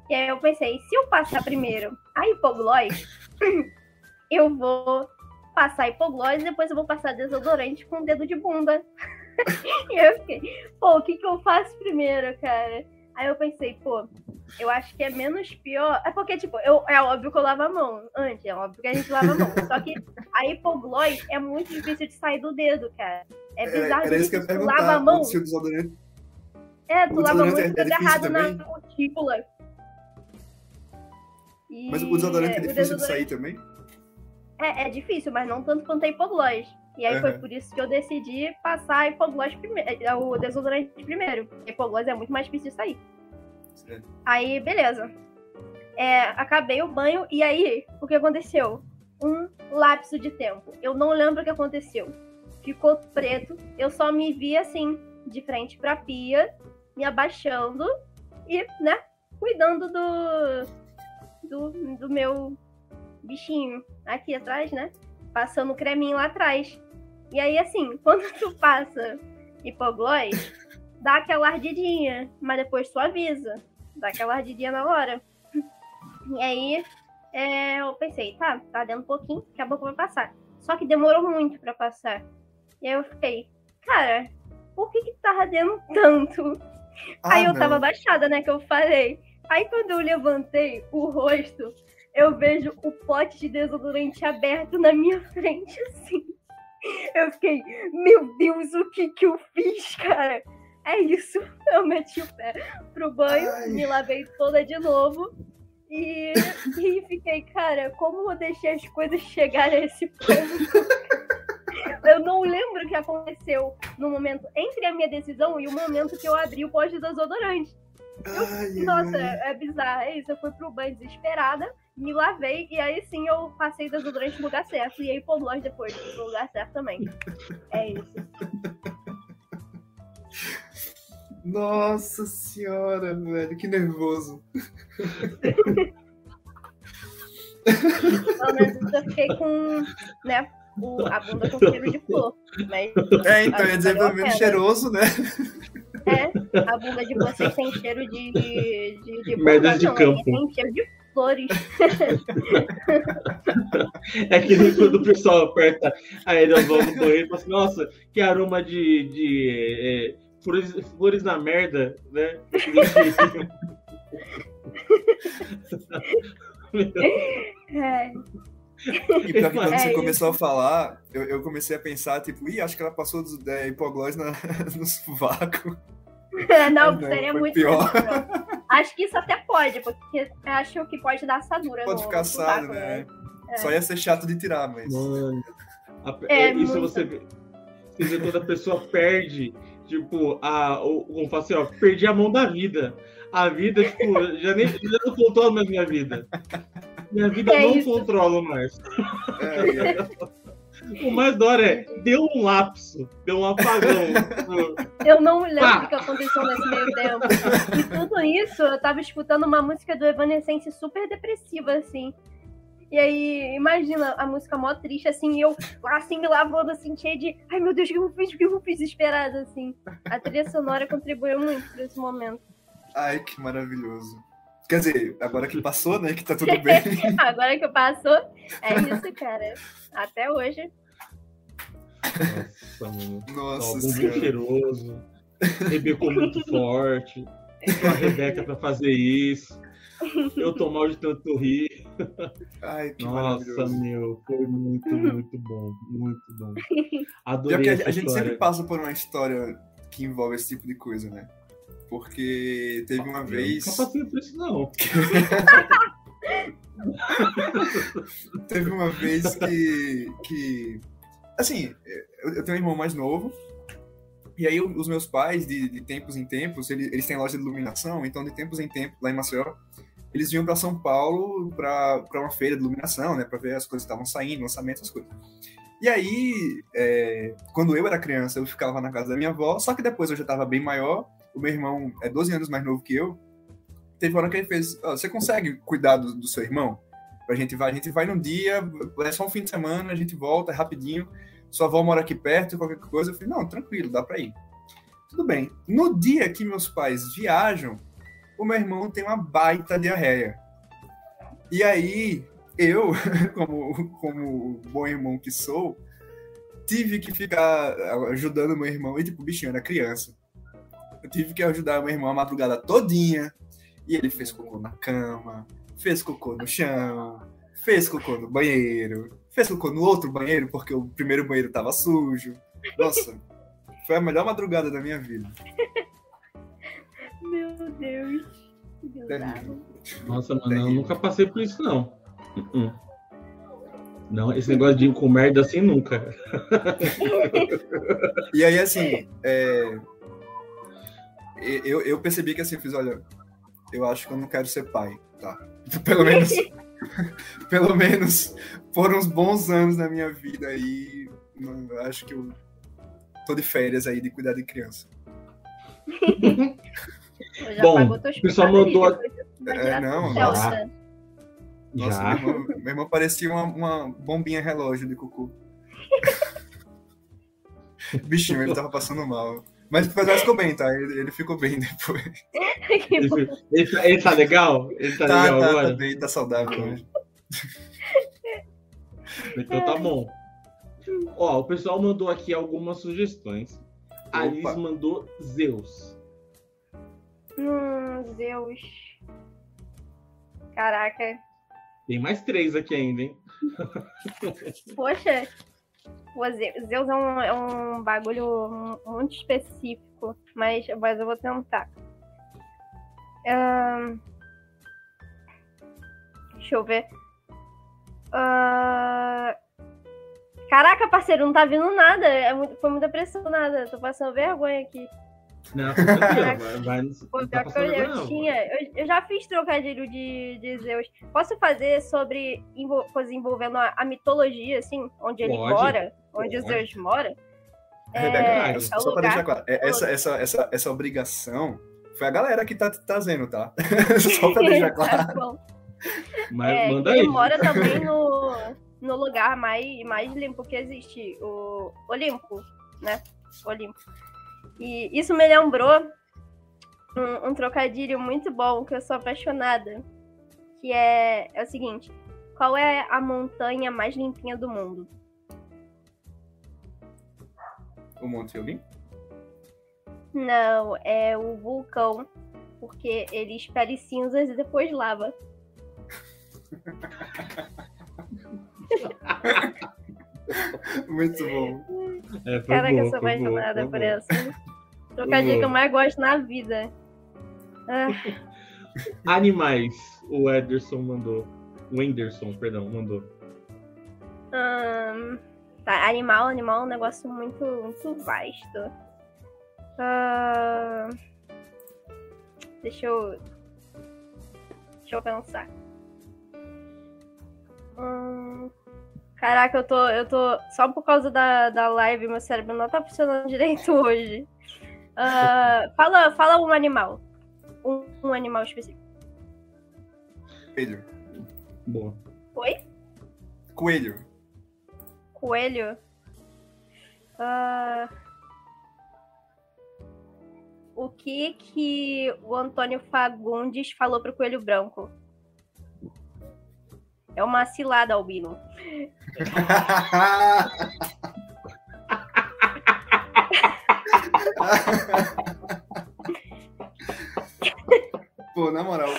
E aí eu pensei, se eu passar primeiro a hipoglós, (clears throat) eu vou passar hipoglós e depois eu vou passar desodorante com o dedo de bunda. (laughs) e eu fiquei, pô, o que que eu faço primeiro, cara? Aí eu pensei, pô, eu acho que é menos pior. É porque, tipo, eu, é óbvio que eu lavo a mão antes, é óbvio que a gente lava a mão. Só que a hipoglós é muito difícil de sair do dedo, cara. É era, bizarro era isso que eu Tu lava a mão, Se o desodorante. é, tu lava a mão e fica é agarrado na cutícula. E Mas o desodorante é o difícil de desodorante- sair também? É, é difícil, mas não tanto quanto a hipoglós. E aí foi Aham. por isso que eu decidi passar hipoglós primeiro, o desodorante primeiro. Hipoglós é muito mais difícil de sair. Certo. Aí, beleza. É, acabei o banho e aí, o que aconteceu? Um lapso de tempo. Eu não lembro o que aconteceu. Ficou preto. Eu só me vi assim, de frente pra pia, me abaixando e, né, cuidando do, do, do meu bichinho aqui atrás, né? Passando o creminho lá atrás. E aí, assim, (laughs) quando tu passa hipoglós, dá aquela ardidinha, mas depois suaviza. Dá aquela ardidinha na hora. E aí, é, eu pensei, tá, tá dando um pouquinho, daqui a pouco vai passar. Só que demorou muito pra passar. E aí eu fiquei, cara, por que que tava dando (laughs) tanto? Aí Ah, eu tava não. baixada, né, que eu falei. Aí quando eu levantei o rosto, eu vejo o pote de desodorante aberto na minha frente, assim. Eu fiquei, meu Deus, o que que eu fiz, cara? É isso. (laughs) Eu meti o pé pro banho, Ai. me lavei toda de novo. E, e fiquei, cara, como eu deixei as coisas chegarem a esse ponto? Eu não lembro o que aconteceu no momento entre a minha decisão e o momento que eu abri o poste do desodorante. Eu, Ai, nossa, é, é bizarro. É isso, eu fui pro banho desesperada, me lavei e aí sim eu passei o desodorante no lugar certo. E aí hipoglós depois, no lugar certo também. É isso. Nossa senhora, velho, que nervoso. Pelo menos eu fiquei com, né, o- a bunda com cheiro de flor. Mas É, então, ia dizer pelo menos cheiroso, né? É, a bunda de vocês tem cheiro de. de, de, de Merda de campo. Tem cheiro de flores. (laughs) É que nem quando o pessoal aperta a aerosol no banheiro e fala assim, nossa, que aroma de, de é, flores, flores na merda, né? É, E pior que quando É você isso. começou a falar, eu, eu comecei a pensar, tipo, ih, acho que ela passou dos é, hipoglós na, (laughs) no sovaco. Não, Não, seria muito pior. não. (laughs) Acho que isso até pode, porque acho que pode dar assadura. Pode no, ficar assado, sovaco, né? É. Só ia ser chato de tirar, mas. Mano, a- É, é, isso muito. você vê, você vê quando a pessoa perde, tipo, a, o, como fala assim, ó, perdi a mão da vida. A vida, tipo, (laughs) já, nem, já não controla mais minha vida. Minha vida É não isso. controla mais. É, é. (laughs) O mais da hora é, deu um lapso, deu um apagão. Eu não lembro Pá. o que aconteceu nesse meio tempo. E tudo isso, eu tava escutando uma música do Evanescence super depressiva, assim. E aí, imagina a música mó triste, assim, e eu assim, me lavando, assim, cheia de. Ai meu Deus, o que eu fiz? O que eu fiz? Desesperada, assim. A trilha sonora contribuiu muito pra esse momento. Ai, que maravilhoso. Quer dizer, agora que passou, né? Que tá tudo (laughs) bem. Agora que passou, é isso, cara. Até hoje. Nossa, mano. Nossa senhora. cheiroso. Rebecou (laughs) muito forte. A Rebeca pra fazer isso. Eu tô mal de tanto rir. Ai, que Nossa, meu, foi muito, muito bom. Muito bom. (laughs) Adorei a, a gente sempre passa por uma história que envolve esse tipo de coisa, né? Porque teve uma Eu vez. Nunca passei por isso, não. (laughs) Teve uma vez que. que assim, eu, tenho um irmão mais novo. E aí, os meus pais, de, de tempos em tempos, eles, eles têm loja de iluminação, então, de tempos em tempos, lá em Maceió, eles vinham para São Paulo para uma feira de iluminação, né? Para ver as coisas que estavam saindo, lançamentos, as coisas. E aí, é, quando eu era criança, eu ficava na casa da minha avó, só que depois eu já estava bem maior, o meu irmão é 12 anos mais novo que eu, teve uma hora que ele fez, "Ó, você consegue cuidar do, do seu irmão? A gente vai, a gente vai num dia, é só um fim de semana, a gente volta, é rapidinho, sua avó mora aqui perto, qualquer coisa. Eu falei, não, tranquilo, dá pra ir. Tudo bem. No dia que meus pais viajam, o meu irmão tem uma baita diarreia. E aí, eu, (laughs) como, como bom irmão que sou, tive que ficar ajudando meu irmão. E, tipo, bichinho era criança. Eu tive que ajudar meu irmão a madrugada todinha. E ele fez cocô na cama, fez cocô no chão, fez cocô no banheiro, fez cocô no outro banheiro, porque o primeiro banheiro tava sujo. Nossa, (laughs) foi a melhor madrugada da minha vida. Meu Deus. Terrível. Nossa, mano, eu nunca passei por isso, não. Uh-uh. Não, esse negócio de ir com merda assim nunca. (laughs) E aí, assim, é, eu, eu percebi que assim, eu fiz, olha, eu acho que eu não quero ser pai, tá? (laughs) Pelo menos, (laughs) pelo menos por uns bons anos na minha vida aí, não- eu acho que eu tô de férias aí de cuidar de criança. Bom, o pessoal mandou- É, não, Celsa. Nossa, Já. Meu, irmão, meu irmão parecia uma, uma bombinha relógio de cocô. (laughs) Bichinho, ele tava passando mal. Mas o pessoal ficou bem, tá? Ele, ele ficou bem depois. Ele, ele tá, ele tá legal? Ele tá, Tá, legal tá, agora? tá bem, tá saudável hoje. Então tá bom. Ó, o pessoal mandou aqui algumas sugestões. A Liz mandou Zeus. Hum, Zeus. Caraca. Tem mais três aqui ainda, hein? (laughs) Poxa. Ze- Zeus é um, é um bagulho muito específico, mas, mas eu vou tentar. Ahn, deixa eu ver. Ah, Caraca, parceiro, não tá vindo nada. É muito, foi muita pressão nada. Tô passando vergonha aqui. Não, vai, (laughs) vai, Pô, tá eu, eu tinha. Eu, eu, já fiz trocadilho de, de Zeus. Posso fazer sobre coisa envolvendo a, a, mitologia, assim, onde ele Pode. mora, onde Pode. Zeus mora? É, é, só pra deixar claro, é, essa, essa, essa, essa obrigação foi a galera que tá trazendo, tá? (laughs) só pra deixar (laughs) tá claro. Mas é, manda ele aí. mora também no, no lugar mais, mais limpo que existe, o Olimpo, né? Olimpo. E isso me lembrou um, um, trocadilho muito bom que eu sou apaixonada, que é, é o seguinte: qual é a montanha mais limpinha do mundo? O Monte Olimpo? Não, é o vulcão, porque ele espere cinzas e depois lava. (laughs) (laughs) Muito bom. É, Caraca, eu sou apaixonada por essa. Trocadilho que eu mais gosto na vida. Ah. (laughs) Animais, o Ederson mandou. O Enderson, perdão, mandou. Um, tá, animal, animal é um negócio muito, muito vasto. Uh, deixa eu. Deixa eu pensar. Hum, caraca, eu tô, eu tô. Só por causa da, da live, meu cérebro não tá funcionando (laughs) direito hoje. Uh, fala, fala um animal. Um, um animal específico. Coelho. Boa. Oi? Coelho. Coelho? Uh, o que que o Antônio Fagundes falou pro Coelho Branco? É uma cilada, Albino. Pô, na moral.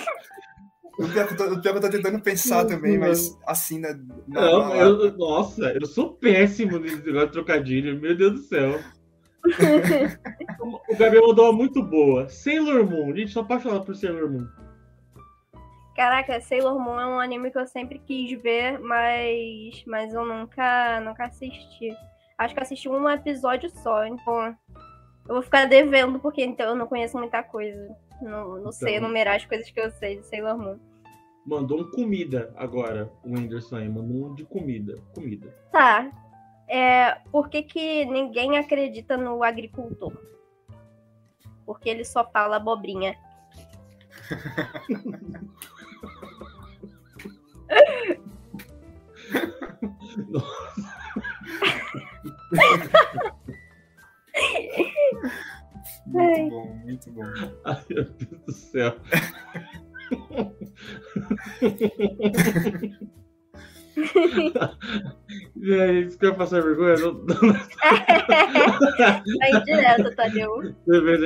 O pior, que eu tô, o pior que eu tô tentando pensar também, mas assim, na, na, não, eu, Nossa, eu sou péssimo nesse negócio de trocadilho, meu Deus do céu. (laughs) o Gabriel mandou uma muito boa. Sailor Moon, a gente só apaixonado por Sailor Moon. Caraca, Sailor Moon é um anime que eu sempre quis ver, mas, mas eu nunca, nunca assisti. Acho que assisti um episódio só, então eu vou ficar devendo, porque então eu não conheço muita coisa. Não, não então, sei enumerar as coisas que eu sei de Sailor Moon. Mandou um comida agora, o Whindersson aí. Mandou um de comida. Comida. Tá. É, por que, que ninguém acredita no agricultor? Porque ele só fala abobrinha. (laughs) Nossa. Muito bom, muito bom. Ai, meu Deus do céu. e aí, você quer passar vergonha? Não, não... Vai direto, Tadeu.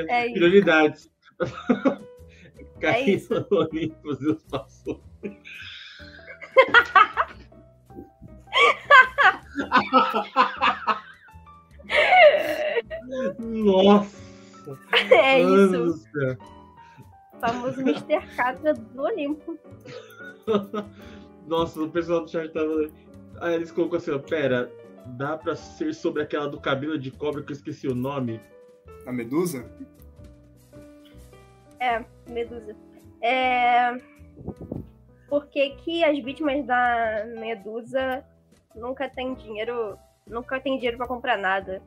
É Prioridades. Cair é no Olimpo, Deus passou. Nossa! É isso. O famoso Mr. Catra do Olimpo. Nossa, o pessoal do chat tava. Aí eles colocou assim, ó, pera, dá pra ser sobre aquela do cabelo de cobra que eu esqueci o nome? A Medusa? É, Medusa. É... Por que, que as vítimas da Medusa nunca têm dinheiro, nunca tem dinheiro para comprar nada?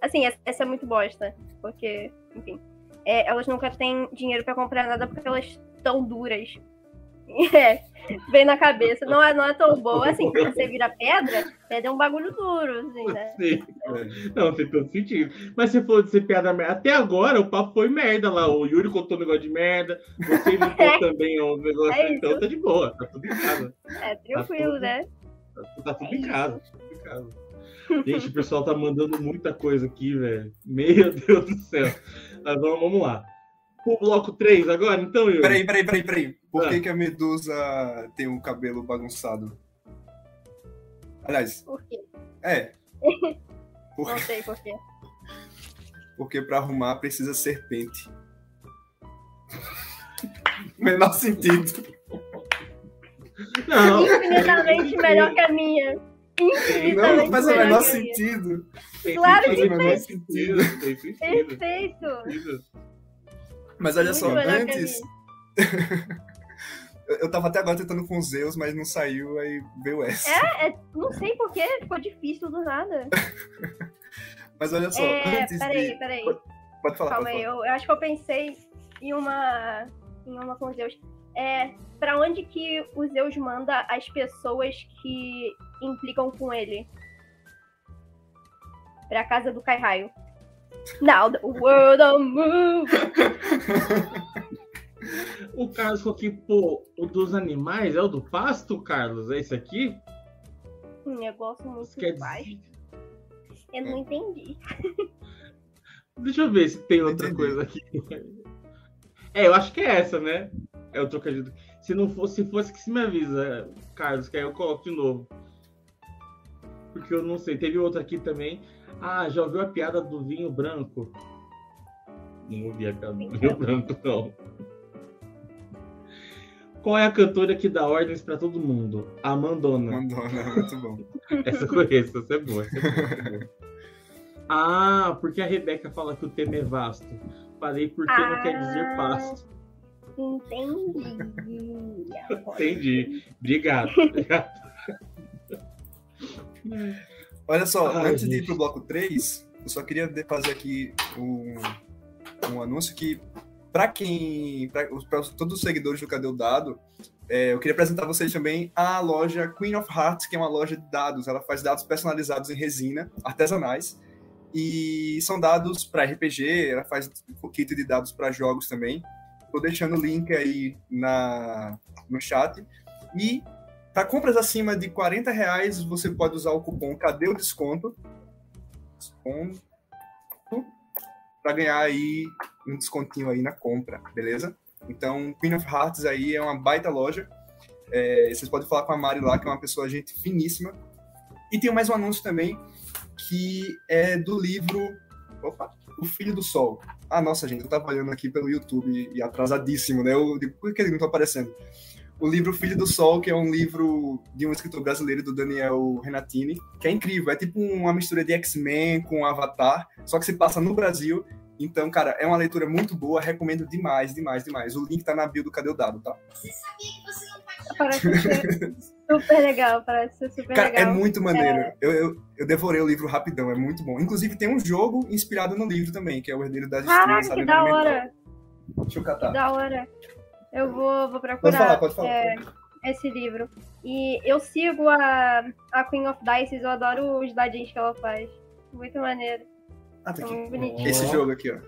Assim, essa é muito bosta, porque, enfim, é, elas nunca têm dinheiro para comprar nada porque elas estão duras. É, vem na cabeça. Não é, não é tão boa assim, quando você vira pedra, pedra é um bagulho duro, assim, né? Sim. Não, tem todo sentido. Mas se for de ser piada merda, até agora o papo foi merda lá. O Yuri contou um negócio de merda, você inventou (laughs) é. também um negócio, é então tá de boa, tá tudo em casa. É tranquilo, tá tudo, né? Tá, tá tudo é em casa, tá tudo em casa. Gente, o pessoal tá mandando muita coisa aqui, velho. Meu (laughs) Deus do céu. Mas vamos, vamos lá. O bloco 3 agora, então, Yuri? Peraí, peraí, peraí, peraí. Por ah. que, que a Medusa tem o um cabelo bagunçado? Aliás. Por quê? É. (laughs) Por... Não sei por quê. Porque pra arrumar precisa serpente. (laughs) Menor sentido. Não. Infinitamente melhor que a minha. Não, faz o menor sentido. Claro que faz. Tem sentido. Perfeito. Mas olha Muito só, antes. (laughs) eu, eu tava até agora tentando com Zeus, mas não saiu, aí veio essa. É, é, não sei porquê, ficou difícil do nada. (laughs) Mas olha só, É, antes peraí, de. peraí. Pode falar, Calma pode aí, eu, eu acho que eu pensei em uma. em uma com Zeus. É, pra onde que o Zeus manda as pessoas que implicam com ele? Pra casa do Kai Raio. Now the world will move. (laughs) O Carlos falou que, pô, o dos animais é o do pasto, Carlos? É esse aqui? Um negócio muito Quer baixo. dizer... Eu não entendi. (laughs) Deixa eu ver se tem outra Entendi. coisa aqui. É, eu acho que é essa, né? É o trocadilho. Se não fosse, se fosse que se me avisa, Carlos, que aí eu coloco de novo. Porque eu não sei. Teve outra aqui também. Ah, já ouviu a piada do vinho branco? Não ouvi a piada do vinho branco, não. Qual é a cantora que dá ordens pra todo mundo? A Mandona. Mandona, muito bom. (laughs) Essa eu conheço, essa é boa. Essa é boa, essa é boa. Ah, porque a Rebeca fala que o tema é vasto. Falei porque não quer dizer Ah. pasto. Entendi. Entendi. Obrigado. obrigado. (laughs) Olha só, Ai, antes de ir gente. pro bloco 3, eu só queria fazer aqui um, um anúncio que, para quem. para todos os seguidores do Cadê o Dado, é, eu queria apresentar a vocês também a loja Queen of Hearts, que é uma loja de dados. Ela faz dados personalizados em resina, artesanais. E são dados para RPG, ela faz um kit de dados para jogos também. Estou deixando o link aí na, no chat. E para compras acima de 40 reais, você pode usar o cupom Cadê o Desconto? Desconto. Para ganhar aí um descontinho aí na compra, beleza? Então, Queen of Hearts aí é uma baita loja. É, vocês podem falar com a Mari lá, que é uma pessoa, gente finíssima. E tem mais um anúncio também, que é do livro. Opa! O Filho do Sol. Ah, nossa, gente, eu tava olhando aqui pelo YouTube e atrasadíssimo, né? Eu digo, por que ele não tá aparecendo? O livro Filho do Sol, que é um livro de um escritor brasileiro, do Daniel Renatini, que é incrível. É tipo uma mistura de X-Men com Avatar, só que se passa no Brasil. Então, cara, é uma leitura muito boa, recomendo demais, demais, demais. O link tá na bio do Cadê o Dado, tá? Parece ser super legal, parece ser super Cara, legal. é muito maneiro. Eu, eu, eu devorei o livro rapidão, é muito bom. Inclusive, tem um jogo inspirado no livro também, que é o Herdeiro das Estrelas. Caraca, que da hora. Deixa eu Que catar. da hora. Eu vou, vou procurar Pode falar, pode falar. é, esse livro. E eu sigo a, a Queen of Dice, eu adoro os dadinhos que ela faz. Muito maneiro. Ah, tá É aqui. bonitinho. Esse jogo aqui, ó.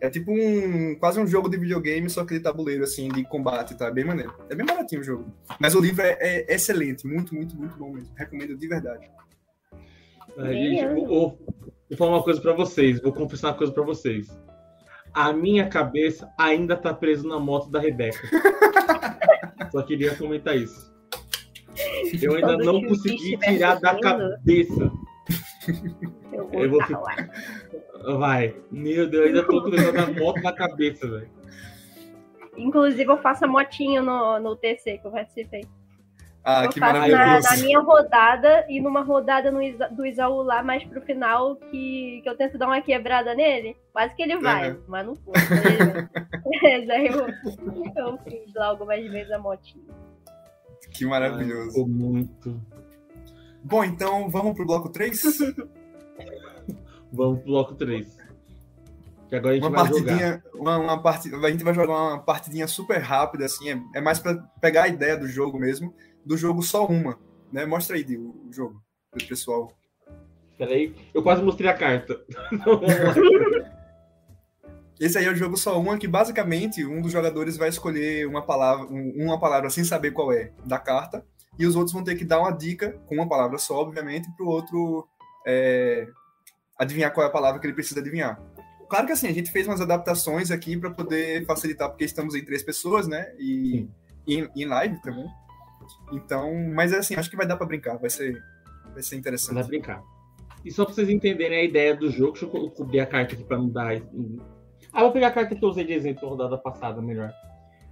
É tipo um. quase um jogo de videogame, só que de tabuleiro, assim, de combate, tá? Bem maneiro. É bem baratinho o jogo. Mas o livro é, é excelente, muito, muito, muito bom mesmo. Recomendo de verdade. Ah, gente, vou, vou- vou falar uma coisa pra vocês, vou confessar uma coisa pra vocês. A minha cabeça ainda tá preso na moto da Rebeca. (laughs) Só queria comentar isso. Eu ainda Quando não consegui tirar da cabeça. Eu vou, Eu vou falar. Vai. Meu Deus, eu ainda tô com a moto na cabeça, velho. Inclusive, eu faço a motinho no, no TC que eu participei. Ah, eu que faço na, maravilhoso. na minha rodada e numa rodada no Isa- do Isaú lá mais pro final, que, que eu tento dar uma quebrada nele. Quase que ele vai, Uhum. mas não foi. (laughs) (laughs) mas aí eu, eu fiz lá algumas vezes a motinha. Que maravilhoso. Ficou muito. Bom, então vamos pro bloco 3? (laughs) Vamos pro bloco 3. Que agora a gente Uma vai jogar. partidinha, uma, uma partida, a gente vai jogar uma partidinha super rápida, assim, é, é mais pra pegar a ideia do jogo mesmo, do jogo só uma, né? Mostra aí o, jogo pro pessoal. Peraí, eu quase mostrei a carta. (laughs) Esse aí é o jogo só uma, que basicamente um dos jogadores vai escolher uma palavra, um- uma palavra sem saber qual é da carta, e os outros vão ter que dar uma dica com uma palavra só, obviamente, pro outro é, adivinhar qual é a palavra que ele precisa adivinhar. Claro que assim, a gente fez umas adaptações aqui para poder facilitar, porque estamos em três pessoas, né? E, e em- live também. Então, mas assim, acho que vai dar para brincar, vai ser, vai ser Vai interessante. brincar. E só pra vocês entenderem a ideia do jogo, deixa eu cobrir a carta aqui pra não dar. Ah, vou pegar a carta que eu usei de exemplo na rodada passada melhor.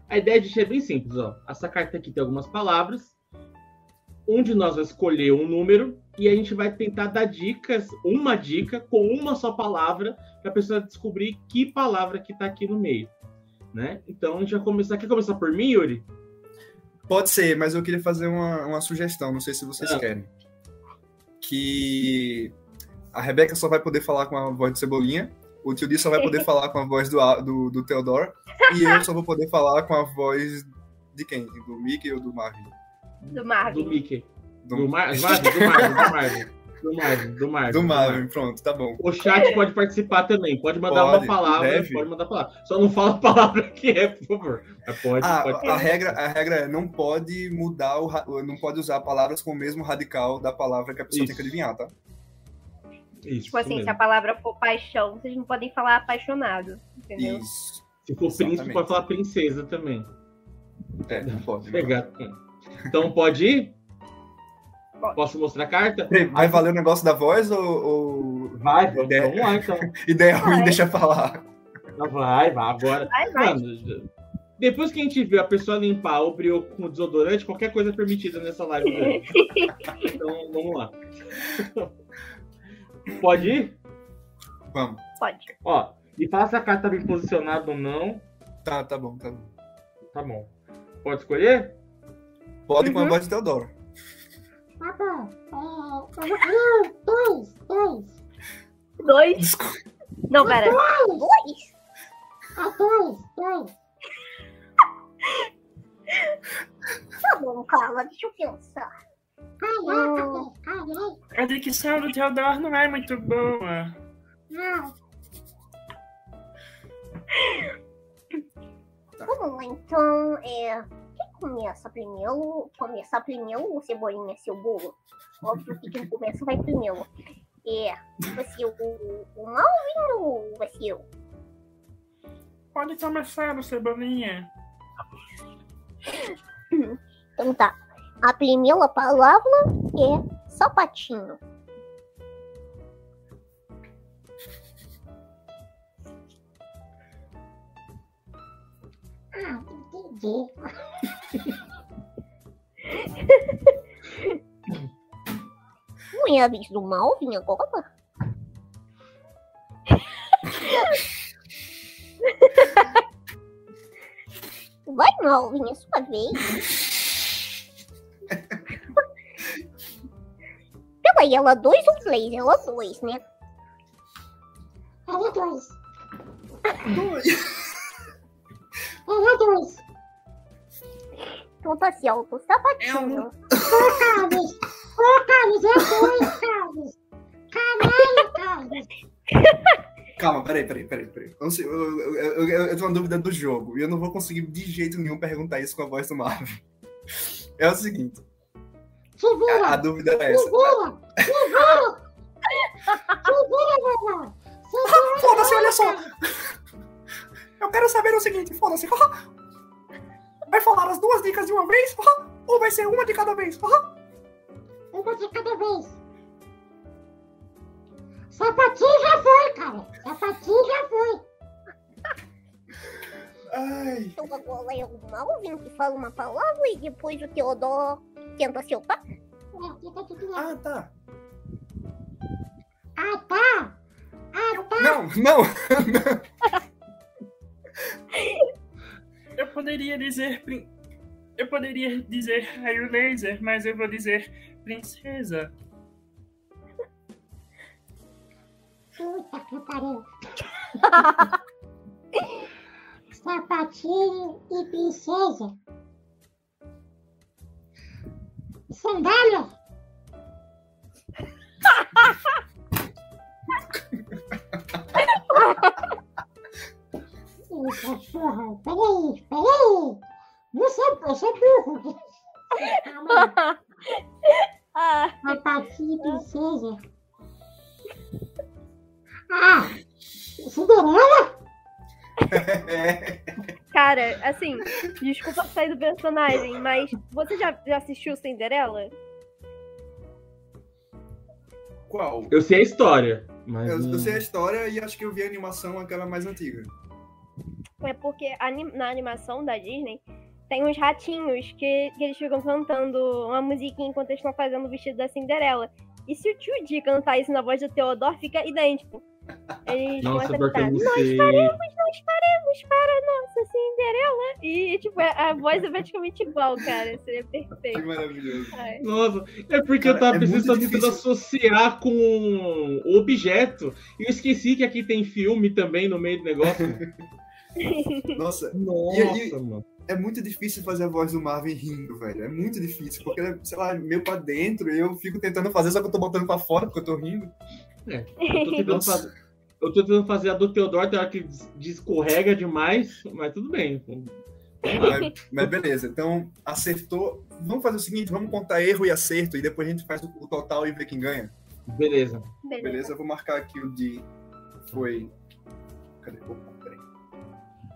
A ideia de é bem simples, ó. Essa carta aqui tem algumas palavras. Um de nós vai escolher um número e a gente vai tentar dar dicas, uma dica com uma só palavra, para a pessoa descobrir que palavra que está aqui no meio. Né? Então a gente vai começar. Quer começar por mim, Yuri? Pode ser, mas eu queria fazer uma, uma sugestão, não sei se vocês ah. querem. Que a Rebeca só vai poder falar com a voz de Cebolinha, o tio Di só vai poder (laughs) falar com a voz do, do, do Theodore, e eu só vou poder falar com a voz de quem? Do Mickey ou do Marvin? Do Marvin. Do Mickey. Do, do, Mar Marvin, do Marvin, do Marvin. Do Marvin, do Marvin. Do Marvin, pronto, tá bom. O chat pode participar também, pode mandar pode, uma palavra, deve. pode mandar palavra. Só não fala a palavra que é, por favor. Pode, ah, pode a, regra, a regra é não pode mudar, o, não pode usar palavras com o mesmo radical da palavra que a pessoa Isso. tem que adivinhar, tá? Isso, tipo assim, mesmo. se a palavra for paixão, vocês não podem falar apaixonado, entendeu? Isso. Se for Exatamente. príncipe, pode falar princesa também. É, não pode. Pegar. Então pode ir? Posso mostrar a carta? Vai valer o negócio da voz ou. ou... Vai, vamos, ideia... vamos lá então. (laughs) Ideia ruim, deixa falar. Vai, vai, agora. Vai, vai. Mano, depois que a gente viu a pessoa limpar o brio com desodorante, qualquer coisa é permitida nessa live. (laughs) então, vamos lá. Pode ir? Vamos. Pode. Ó, e fala se a carta tá bem posicionada ou não. Tá, tá bom, tá bom. Tá bom. Pode escolher? Pode uhum. com a voz de Teodoro. Tá bom. É, dois, dois. Dois? Desculpa. Não, pera. Dois. Dois? É dois, dois. Tá bom, calma, deixa eu pensar. A dicção do Teodoro não é muito boa. Não. Tá. Vamos lá, então, é... Começa primeiro? Começar primeiro ou Cebolinha, seu bolo? Óbvio que quem começa vai primeiro. É, você o, o Malvin ou você? Pode começar, Cebolinha. Então tá. A primeira palavra é sapatinho. Ah, entendi. Não é a vez do Malvin agora? Vai, Malvin, é sua vez. Peraí, ela dois ou três? Ela dois, né? Ela dois. Dois. ela dois. Tá certo, sapatinho. Ô, Carlos! Ô, Carlos, é dois, Carlos! Caralho, Carlos! Calma, peraí, peraí, peraí, peraí. Eu, eu, eu, eu, eu tenho uma dúvida do jogo e eu não vou conseguir de jeito nenhum perguntar isso com a voz do Marvin. (laughs) É o seguinte. Segura! A, dúvida é essa. Segura! Segura! Segura! Foda-se, olha só! Eu quero saber o seguinte, foda-se. (laughs) Vai falar as duas dicas de uma vez? Ou vai ser uma de cada vez? Uma de cada vez. Sapatinho já foi, cara. Sapatinho já foi. Ai. Então agora é o Malvin que fala uma palavra e depois o Teodoro tenta acertar? Ah, tá. Ah, tá. Ah, tá. Não, não. (laughs) eu poderia dizer... Eu poderia dizer raio laser, mas eu vou dizer princesa. Puta que pariu. (laughs) Sapatinho e princesa. Sandália. (laughs) Ih, cachorro, peraí, peraí. Não sou, eu sou burro. Calma aí. Sapatinho e princesa. Ah, Cinderela? Cara, assim, desculpa sair do personagem, mas você já, já assistiu Cinderela? Qual? Eu sei a história. Mas... Eu, eu sei a história e acho que eu vi a animação, aquela mais antiga. É porque na animação da Disney, tem uns ratinhos que, que eles ficam cantando uma musiquinha enquanto eles estão fazendo o vestido da Cinderela. E se o tio Di cantar isso na voz do Teodoro, fica idêntico. Eles Nossa, porque eu não nós faremos, nós faremos para nossa Cinderela. E, tipo, a voz é praticamente igual, cara. Seria perfeito. Que maravilhoso. Ai. Nossa, é porque cara, eu tava é pensando tentando associar com o objeto. E eu esqueci que aqui tem filme também no meio do negócio. (laughs) Nossa, Nossa, e, e, mano é muito difícil fazer a voz do Marvin rindo, velho. É muito difícil, porque ele é, sei lá, meio pra dentro e eu fico tentando fazer, só que eu tô botando pra fora porque eu tô rindo. É, eu tô tentando, fazer, eu tô tentando fazer a do Teodoro, tem hora que descorrega demais, mas tudo bem. Mas, mas, beleza, então acertou. Vamos fazer o seguinte: vamos contar erro e acerto e depois a gente faz o, o total e vê quem ganha. Beleza. Beleza. Beleza, eu vou marcar aqui o de. Foi. Cadê? Opa.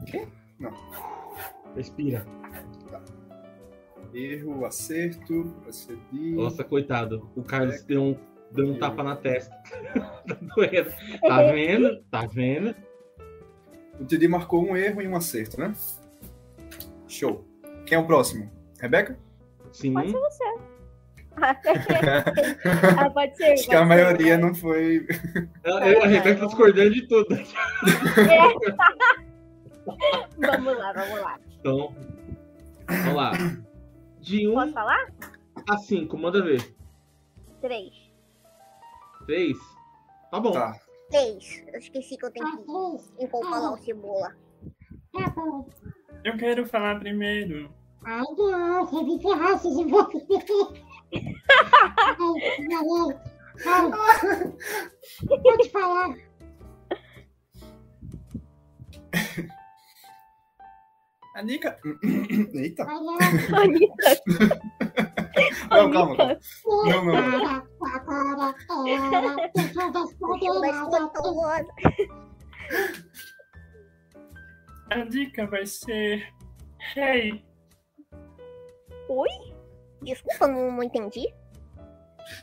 Quê? Não. Respira. Tá. Erro, acerto, procedi. Nossa, coitado. O Carlos é. deu um, deu um tapa na testa. (laughs) tá doendo. (laughs) Tá vendo? Tá vendo? O Didi marcou um erro e um acerto, né? Show. Quem é o próximo? Rebeca? Sim. Pode ser você. (laughs) ah, pode ser. Acho pode que a ser, maioria não foi. Eu, a Rebeca discordando de tudo. É. (laughs) vamos lá, vamos lá. Então, vamos lá. De 1 um Posso falar? a 5, manda ver. 3. 3? Tá bom. Tá. 3. Eu esqueci que eu tenho que falar o cebola. Tá bom. Eu quero falar primeiro. Ai, não, você me ferrasse de você. (laughs) Ai, não, não. Pode falar. Anica. (coughs) Eita. Anitta. (laughs) Não, calma. calma. Não, não. A dica vai ser. Hey. Oi? Desculpa, não, não entendi.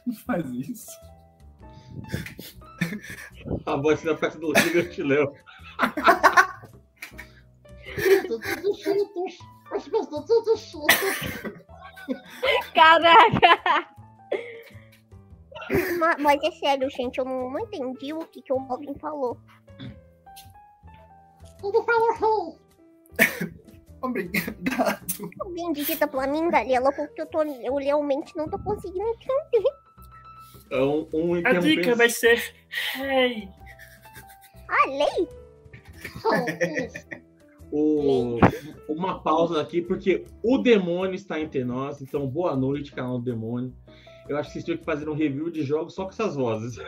Não faz isso. A voz da festa do Gigante Léo. (laughs) Caraca! Mas, mas, é sério, gente, eu não, não entendi o que, que o Malvin falou. Ele falou (laughs) rei. Obrigado. Alguém digita pra mim, Galela, porque eu, tô, eu realmente não tô conseguindo entender. É um, um A dica vai ser. Ah, lei? O, uma pausa aqui, porque o demônio está entre nós. Então, boa noite, canal do demônio. Eu acho que vocês tinham que fazer um review de jogos só com essas vozes. (laughs)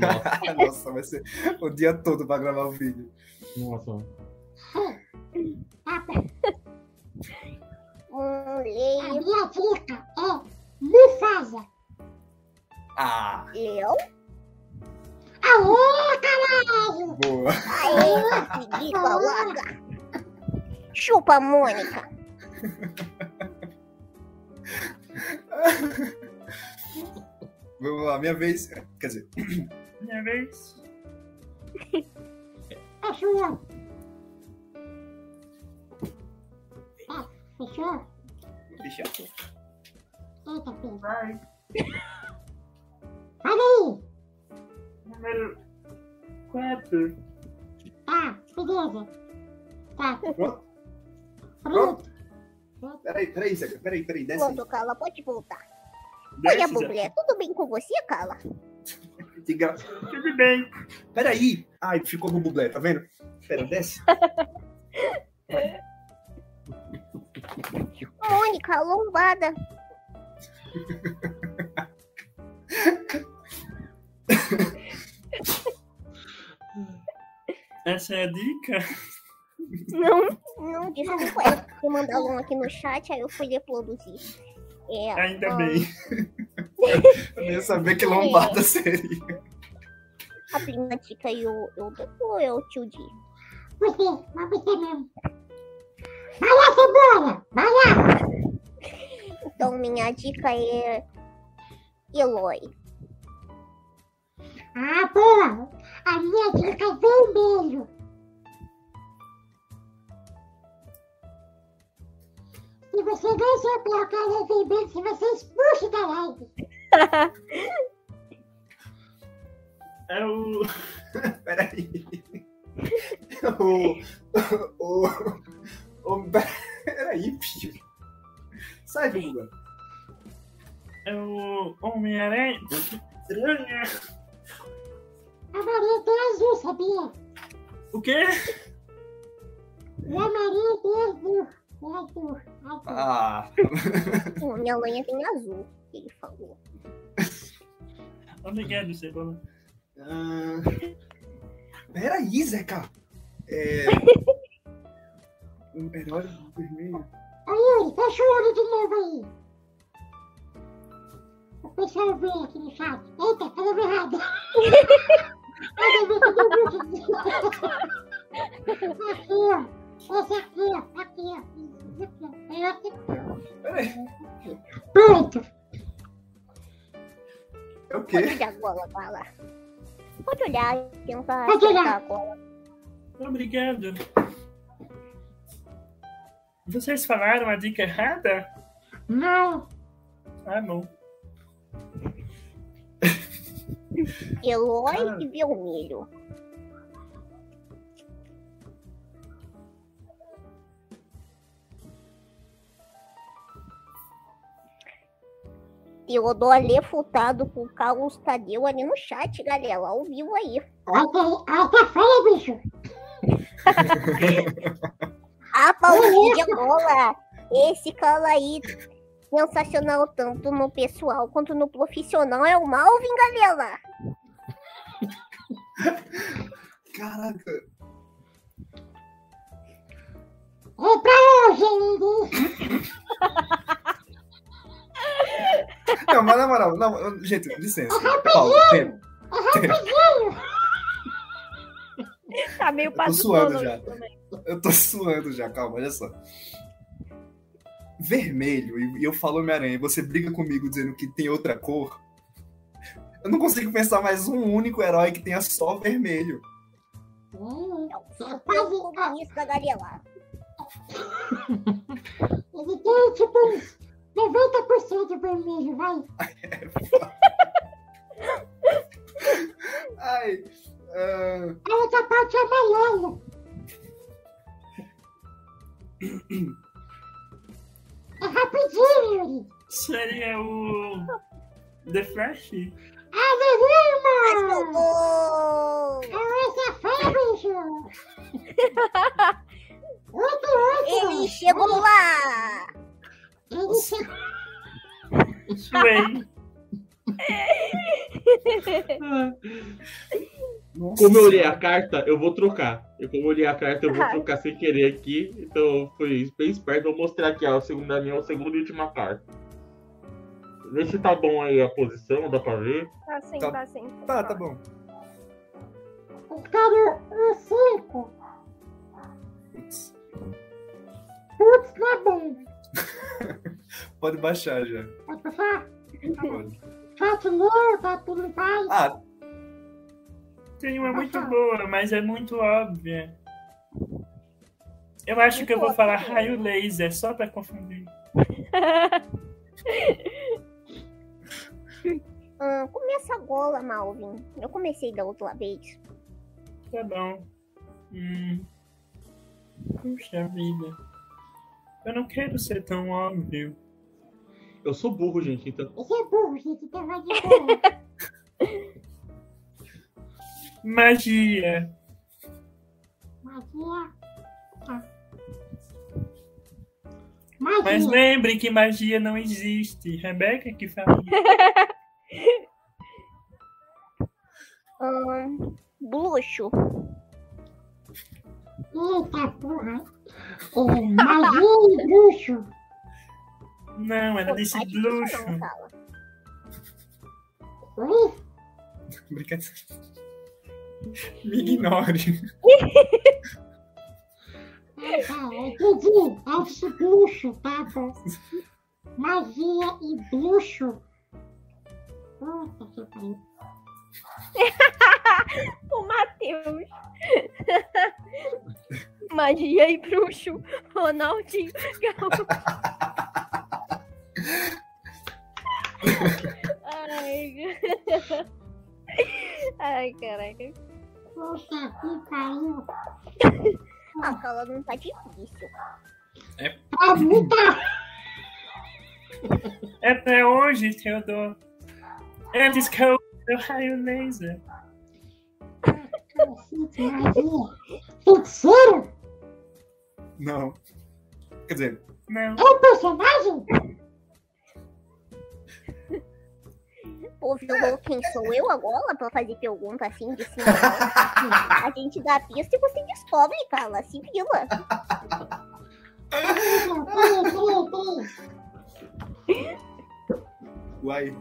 Nossa, Nossa vai ser o dia todo para gravar o vídeo. Nossa. A minha dica é Mufasa. Ah. Eu? Aô, caralho! Boa. Aê, dica logo. Chupa, Mônica. (laughs) Vamos lá, minha vez. Quer dizer. Minha vez. A (laughs) sua. Ah, fechou? Fechou. Eita, filho. Vai. Fala aí. Número 4. Tá, beleza. Tá. Pronto? Pronto. Peraí, peraí, Zeca. Peraí, peraí. Desce aí. Pronto, Carla, pode voltar. Desce, Olha, Bublé, tudo bem com você, Carla? Diga. Tudo bem. Peraí. Ai, ficou com o bublé, tá vendo? Pera, desce. Mônica, lombada. Essa é a dica? Não, não, desculpa. Eu mandaram um aqui no chat, aí eu fui reproduzir. É, Ainda ah, bem. (laughs) Eu nem sabia que lombada seria. A prima dica e o, eu, ou é o tio Di? Você, mas você mesmo. Vai lá, cebola! Vai lá! Então, minha dica é. Eloy. Ah, boa! A minha dica é vermelho. Se você não soprar o cara vermelho, você vai ser expulso da live. É o. (laughs) Peraí. (laughs) O. O. o peraí, filho. Sai lugar. É o Homem-Aranha. A Maria tem azul, sabia? O quê? E a Maria tem azul. (laughs) É azul, azul. Ah. Minha lanha tem azul, ele falou. Obrigado, Cebola. ah, Peraí, Zeca. É. Um herói vermelho. Ô Yuri, fecha o olho de novo aí. O pessoal vê aqui no chat. Eita, falando errado. (laughs) Olha, vê que eu Aqui, ó. Esse aqui, ó. Aqui, ó. Esse aqui, esse aqui. Pronto. É o Pode quê? olhar a gola, vai lá. Pode olhar e tentar Pode olhar. a gola. Obrigado. Vocês falaram a dica errada? Não. Ah, bom. Eloy Cara. e vermelho. Teodoro refutado por Carlos Tadeu ali no chat, galera, ao vivo aí. Olha fala, bicho. (laughs) A Paulinha Gola, esse cara aí, sensacional tanto no pessoal quanto no profissional, é o Malvin, galera. (laughs) Caraca. É pra hoje. (laughs) Não, mas na moral, não, gente, licença. Paulo, tempo. Tá meio tô passando suando já. também. Eu tô suando já, calma, olha só. Vermelho, e eu falo Homem-Aranha, e você briga comigo dizendo que tem outra cor. Eu não consigo pensar mais um único herói que tenha só vermelho. Hum, É o super comunista, galera. Ele tem tipo uns 90% vermelho, vai. (laughs) Ai. ah, A outra parte é amarelo. É rapidinho, Yuri. Seria o. The Flash? Ah! Esse é feio, bicho. (laughs) Outro, outro. Ele chegou lá! Nossa Como eu olhei a carta, eu vou trocar. Eu, como eu olhei a carta, eu vou trocar sem querer aqui. Então eu fui bem esperto. Vou mostrar aqui ó, a segunda minha, a segunda e última carta. Vê se tá bom aí a posição, dá pra ver. Tá sim, Tá- tá sim. Tá, tá bom. Eu quero o cinco. Putz, Putz, não é bom. (laughs) Pode baixar já. Pode passar? Pode. Chat leu, tá tudo em paz. Ah, Tem uma muito boa, mas é muito óbvia. Eu acho que eu vou falar raio laser, só pra confundir. (laughs) Ah, começa a gola, Malvin. Eu comecei da outra vez. Tá bom. Hum. Puxa vida. Eu não quero ser tão óbvio. Eu sou burro, gente, então. Esse é burro, gente, então vai de boa. (laughs) Magia. Magia. Tá. Mas Magia. lembre que magia não existe. Rebeca que fala. (laughs) Ahn, bruxo. Eita porra. É, magia e bruxo. Não, ela disse difícil luxo. não, cara. Oi? brincadeira. Me ignore. Ah, entendi. É o bruxo, tá bom. Magia e bruxo. Puta que pariu. (laughs) o Matheus. (laughs) Magia e bruxo, Ronaldinho Ai, (laughs) Ai caraca. Puta aqui, caiu. A cola não tá difícil. É tá puta! Até hoje, Teodoro. É desculpa eu eu raio laser. Feiticeiro? Não. Quer dizer, Não. É um personagem? Pô, Vilão, quem sou eu agora pra fazer pergunta assim de cima? (laughs) a gente dá pista e você descobre, cara. Se vila. Uai.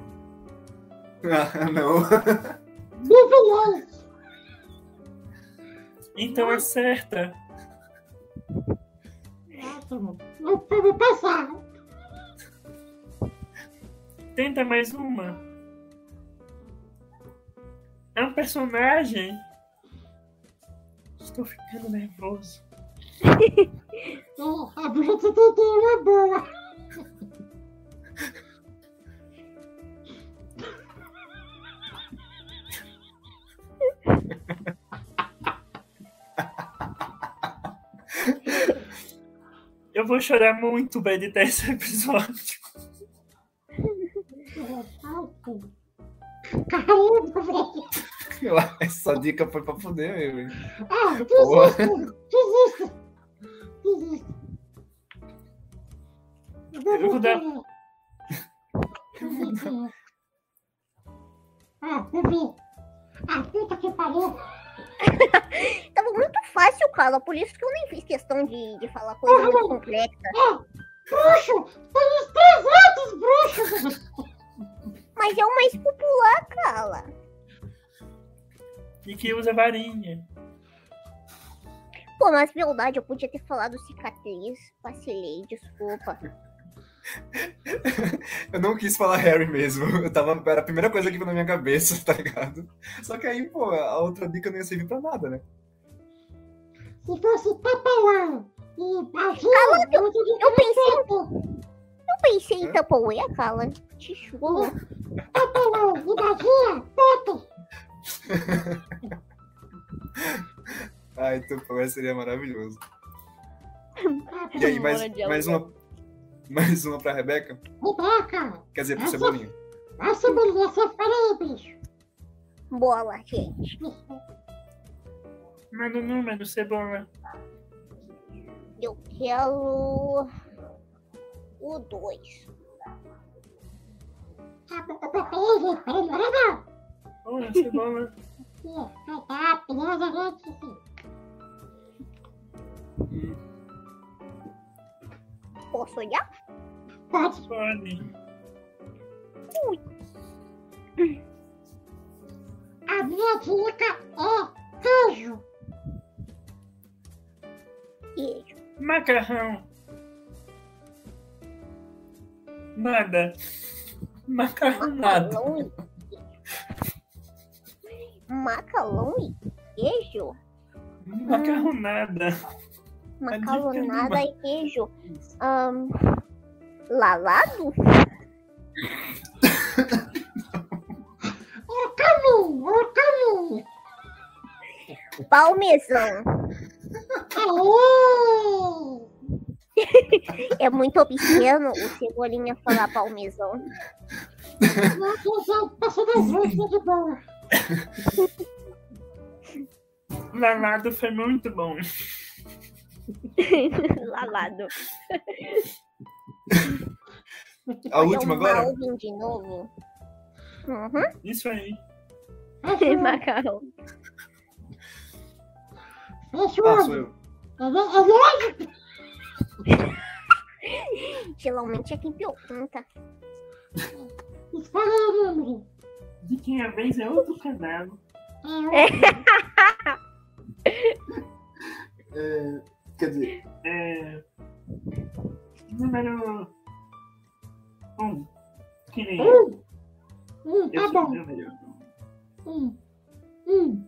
Ah, não. Então acerta. Ótimo. Eu vou passar. Tenta mais uma. É um personagem. Estou ficando nervoso. (laughs) É, a bruxa de Teteu é boa. Eu vou chorar muito pra editar esse episódio. Caramba, velho. Essa dica foi pra fuder, meu. Ah, Porra. desiste. Desiste. Desiste. Eu vou dar- Ah, bebê. Ah, puta que pariu. (laughs) Tava muito fácil, cara. Por isso que eu nem fiz questão de, de falar coisa muito complexa. Bruxo. Tem os 300 bruxos. Mas é o mais popular, cara. E que usa varinha. Pô, mas verdade, eu podia ter falado cicatriz. Vacilei, desculpa. (laughs) Eu não quis falar Harry mesmo. Eu tava, era a primeira coisa que veio na minha cabeça, (laughs) tá ligado? Só que aí, pô, a outra dica não ia servir pra nada, né? Se fosse Tupperware e magia, eu, eu pensei- Eu pensei em Tupperware, cara. Te juro. Tupperware e magia, Potter. Ah, então pô, seria maravilhoso. (laughs) E aí, mais, mais uma. (laughs) Mais uma pra Rebeca? Rebeca. Quer dizer, pro Essa- Cebolinha. A cebolinha, você fala aí, bicho. Bola, gente. Manda o número, cebola. Eu quero. O 2. Ah, peraí, gente, peraí, não é não. Olha, cebola. Ih, Tá, beleza, gente. sim. Posso olhar? Pode. A minha dica é queijo. Queijo. Macarrão. Nada. Macarrão nada. Macarrão e Macarrão e queijo? Macarronada. Macarronada e queijo. Ahn, lalado? É o caminho, é o caminho. Palmezão. Aê! É muito obsceno o Cebolinha falar palmezão. Nossa, gente, passou das de. Lalado foi muito bom. (laughs) Lalado. (laughs) A última agora? De novo. Uhum. Isso aí. Macarrão. Fecha o Ah, sou eu. É, é. Geralmente é quem pergunta. Escolhe aí o número. De quem a vez é outro canal. É É, quer dizer, É. Número. Um. Que nem um. Um, tá bom. Um. Um.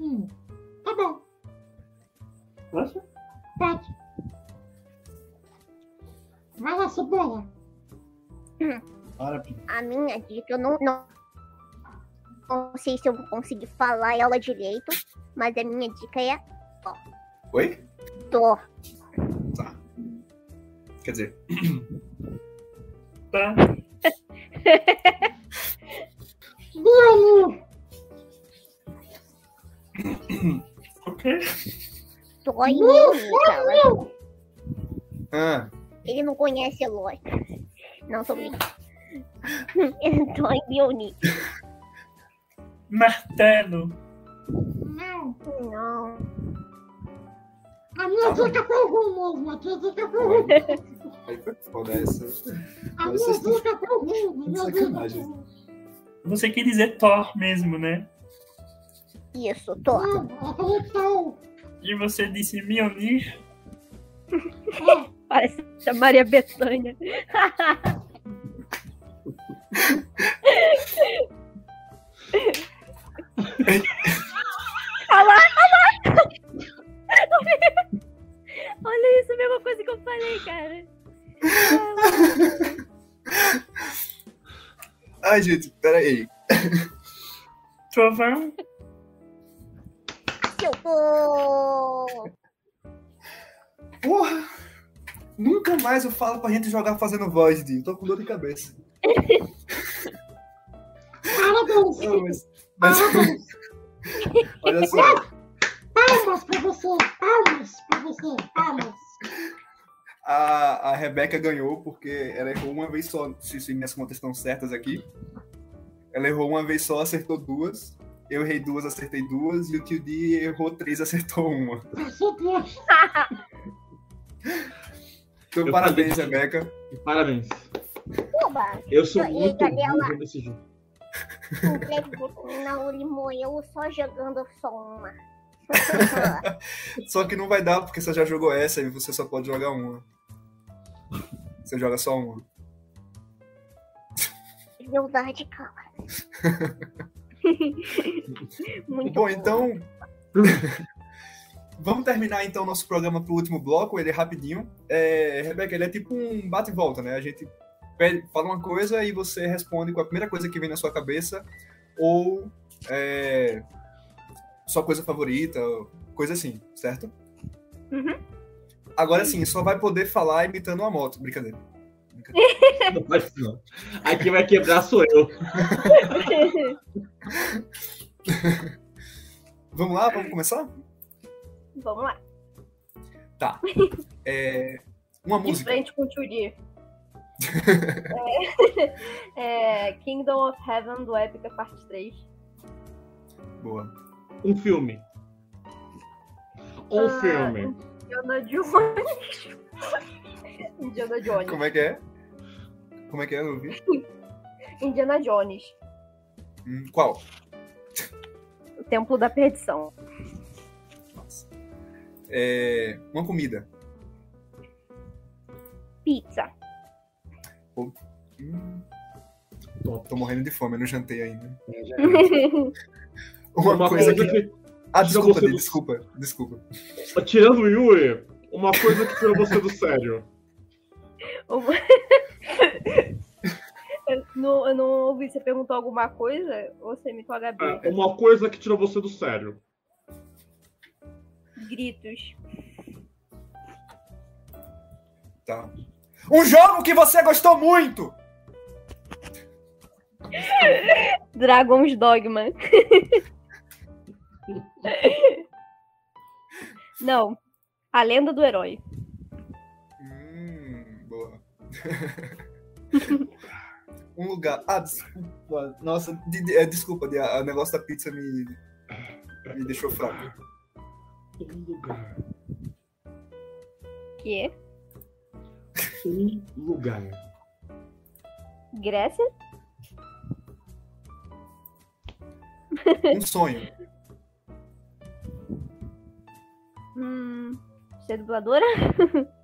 Um. Tá bom. Posso? Pode. Vai lá, cebola. para, A minha dica eu não. não... não sei se eu vou conseguir falar ela direito, mas a minha dica é. Oi? Tô. Quer dizer. Tá. (laughs) Bruno, (coughs) Ok. Cara. Ah, Ele não conhece Eloy. Não, tô brincando. Tô em Leoni. Martelo. não. Não. A minha dica foi ruim mesmo. A minha dica foi ruim. Aí foi foda essa. Vocês estão sacanagem. Você quer dizer Thor mesmo, né? Isso, tal. E você disse Mionir. Parece a Maria Bethânia. (laughs) Olha lá, olha lá. Olha isso, a mesma coisa que eu falei, cara. (laughs) Ai, gente, peraí. Trovão. Eu tô. Porra! Nunca mais eu falo pra gente jogar fazendo voz, Dio. Tô com dor de cabeça. Parabéns. Não, mas. mas- (laughs) Olha só. Palmas pra você. Palmas pra você. Palmas. A, a Rebeca ganhou porque ela errou uma vez só, se, se minhas contas estão certas aqui. Ela errou uma vez só, acertou duas. Eu errei duas, acertei duas. E o tio D errou três, (laughs) acertou uma. (laughs) Então, Eu parabéns, falei- Rebeca. Parabéns. Oba! Eu sou E aí, muito Gabriela? nesse jogo. Não, Limoeu só jogando só uma. (laughs) Só que não vai dar, porque você já jogou essa e você só pode jogar uma. Você joga só uma. Verdade, cara. (laughs) Muito Bom, então. Vamos terminar então nosso programa pro último bloco, ele é rapidinho. É, Rebeca, ele é tipo um bate e volta, né? A gente pede- fala uma coisa e você responde com a primeira coisa que vem na sua cabeça, ou é, sua coisa favorita, coisa assim, certo? Uhum. Agora sim, só vai poder falar imitando uma moto. Brincadeira. Brincadeira. Não pode não. Aqui vai quebrar sou eu. (laughs) Vamos lá, vamos começar? Vamos lá. Tá. É, uma De música. frente com o Turi. (laughs) é, (laughs) é, Kingdom of Heaven do Épica Parte 3. Boa. Um filme. Um Ah, filme. Indiana Jones. (laughs) Indiana Jones. Como é que é? Como é que é? Vi. (laughs) Indiana Jones. Hum, qual? O Templo da Perdição. Nossa. É, uma comida. Pizza. Hum, tô morrendo de fome, eu não jantei ainda. (laughs) Uma, Uma, coisa coisa que. que. Ah, desculpa, do- desculpa, desculpa. Tirando o Yuri, uma coisa que tirou você do sério. (laughs) Não, eu não ouvi. Você perguntou alguma coisa? Ou você imitou a Gabi? É, uma coisa que tirou você do sério. Gritos. Tá. Um jogo que você gostou muito! (laughs) Dragon's Dogma. (laughs) (laughs) não. A Lenda do Herói. Hum, boa. (laughs) um lugar. Ah, desculpa. Nossa, Di- Di- é, desculpa, Di, a- o negócio da pizza me, me deixou fraco. Um lugar. Que? Um lugar. Grécia? Um sonho. Hum. Ser dubladora?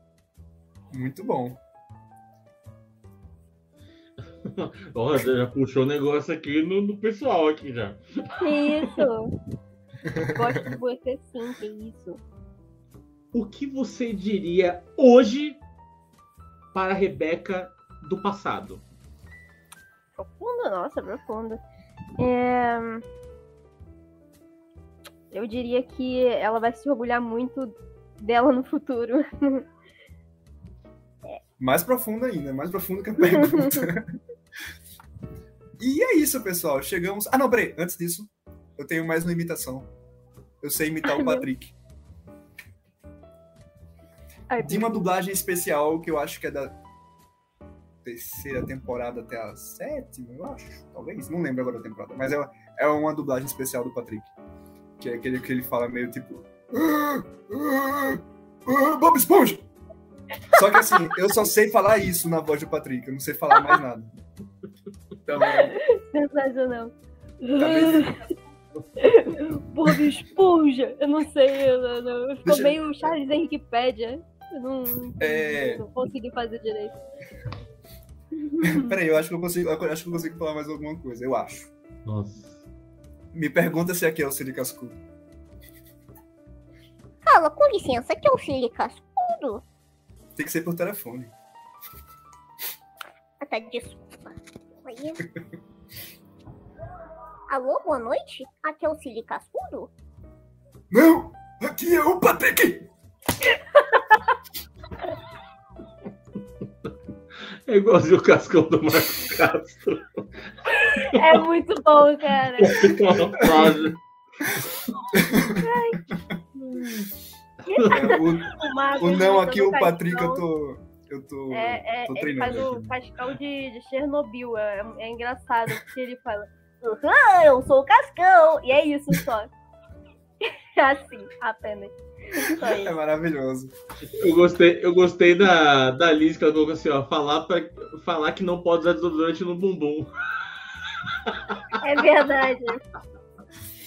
(laughs) Muito bom. (laughs) Ó, já puxou o negócio aqui no, no pessoal aqui já. Que isso? (laughs) Gosto de você sim, que isso. O que você diria hoje para a Rebeca do passado? Profundo, nossa, profundo. É... Eu diria que ela vai se orgulhar muito dela no futuro. (laughs) Mais profundo ainda, mais profundo que a pergunta. (laughs) e é isso, pessoal. Chegamos. Ah, não, peraí. Antes disso, eu tenho mais uma imitação. Eu sei imitar o Patrick. Ai, De uma dublagem especial que eu acho que é da terceira temporada até a sétima, eu acho. Talvez. Não lembro agora da temporada. Mas é, é uma dublagem especial do Patrick. Que é aquele que ele fala meio tipo. "Ah, ah, ah, Bob Esponja! Só que assim, eu só sei falar isso na voz do Patrick, eu não sei falar mais nada. Então, Sensacional. talvez. Bob Esponja. Eu não sei, eu, não, não. ficou Deixa- meio Charles Henrique Pédia. Eu não, É. não consegui fazer direito. Peraí, eu acho que eu consigo. Eu acho que eu consigo falar mais alguma coisa, eu acho. Nossa. Me pergunta se aqui é o Siri Cascudo. Fala, com licença, aqui é o Siri Cascudo. Tem que ser por telefone. Ah, tá, desculpa. Alô, boa noite? Aqui é o Siri Cascudo? Não! Aqui é o Patrick! É igualzinho o cascão do Marcos Castro. É muito bom, cara. É, (laughs) o, O, não aqui, o Cascão. Patrick, eu tô. Eu tô. É, é, tô ele faz treinando o. Pascal de, de Chernobyl. É, é engraçado, porque ele fala: "Aham, eu sou o Cascão. E é isso só. (laughs) assim, apenas. É maravilhoso. Eu gostei, eu gostei da, da Liz que ela colocou assim, ó. Falar, pra, falar que não pode usar desodorante no bumbum. É verdade.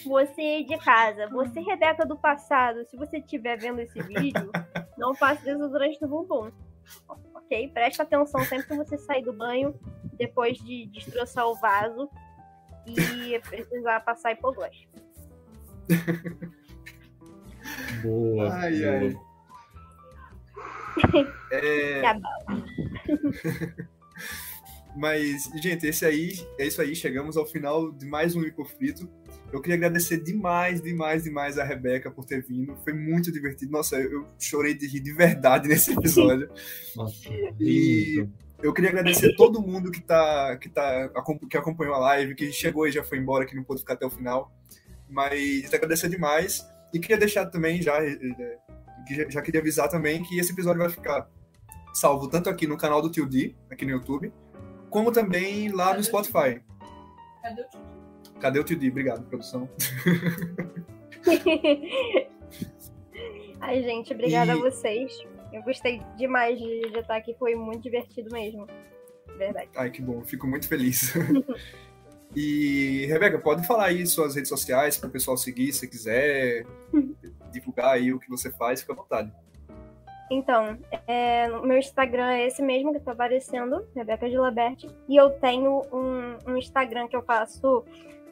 Você de casa, você Rebeca do passado, se você estiver vendo esse vídeo, não passe desodorante no bumbum. Ok? Presta atenção sempre que você sair do banho, depois de destroçar o vaso e precisar passar hipoglós. Boa. Ai, boa. ai. (laughs) É, Tá bom. (laughs) mas, gente, esse aí, é isso aí. Chegamos ao final de mais um Lipo Frito. Eu queria agradecer demais, demais, demais a Rebeca por ter vindo. Foi muito divertido. Nossa, eu chorei de rir de verdade (laughs) nesse episódio. Nossa, E-. Eu queria agradecer todo mundo que, tá, que, tá, que acompanhou a live, que chegou e já foi embora, que não pôde ficar até o final. Mas agradecer demais. E queria deixar também, já, eh, eh, que já, já queria avisar também que esse episódio vai ficar salvo tanto aqui no canal do Tio D, aqui no YouTube, como também lá no Spotify. Cadê o tio? Cadê o Tio D? Obrigado, produção. (laughs) Ai, gente, obrigada E- a vocês. Eu gostei demais de, de estar aqui, foi muito divertido mesmo. Verdade. Ai, que bom, fico muito feliz. (laughs) e, Rebeca, pode falar aí suas redes sociais para o pessoal seguir, se quiser, (laughs) divulgar aí o que você faz, fica à vontade. Então, é, o meu Instagram é esse mesmo que tá aparecendo, Rebeca Gilabert. E eu tenho um, um Instagram que eu faço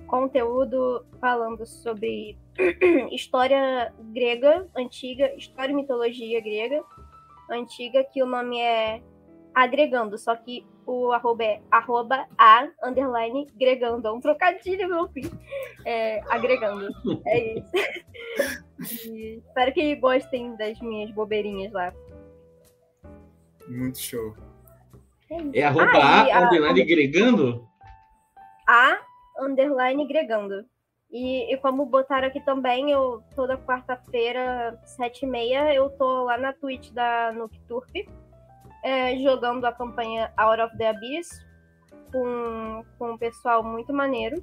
conteúdo falando sobre (clears throat) história grega antiga, história e mitologia grega antiga, que o nome é Agregando, só que o arroba é arroba a underline gregando. É um trocadilho, meu filho. É, agregando. É isso. E espero que gostem das minhas bobeirinhas lá. Muito show. É. É arroba Ah, e A, a- underline gregando? A underline gregando. E, e como botaram aqui também, eu toda quarta-feira, sete e meia, eu tô lá na Twitch da Nocturp, é, jogando a campanha Out of the Abyss com, com um pessoal muito maneiro.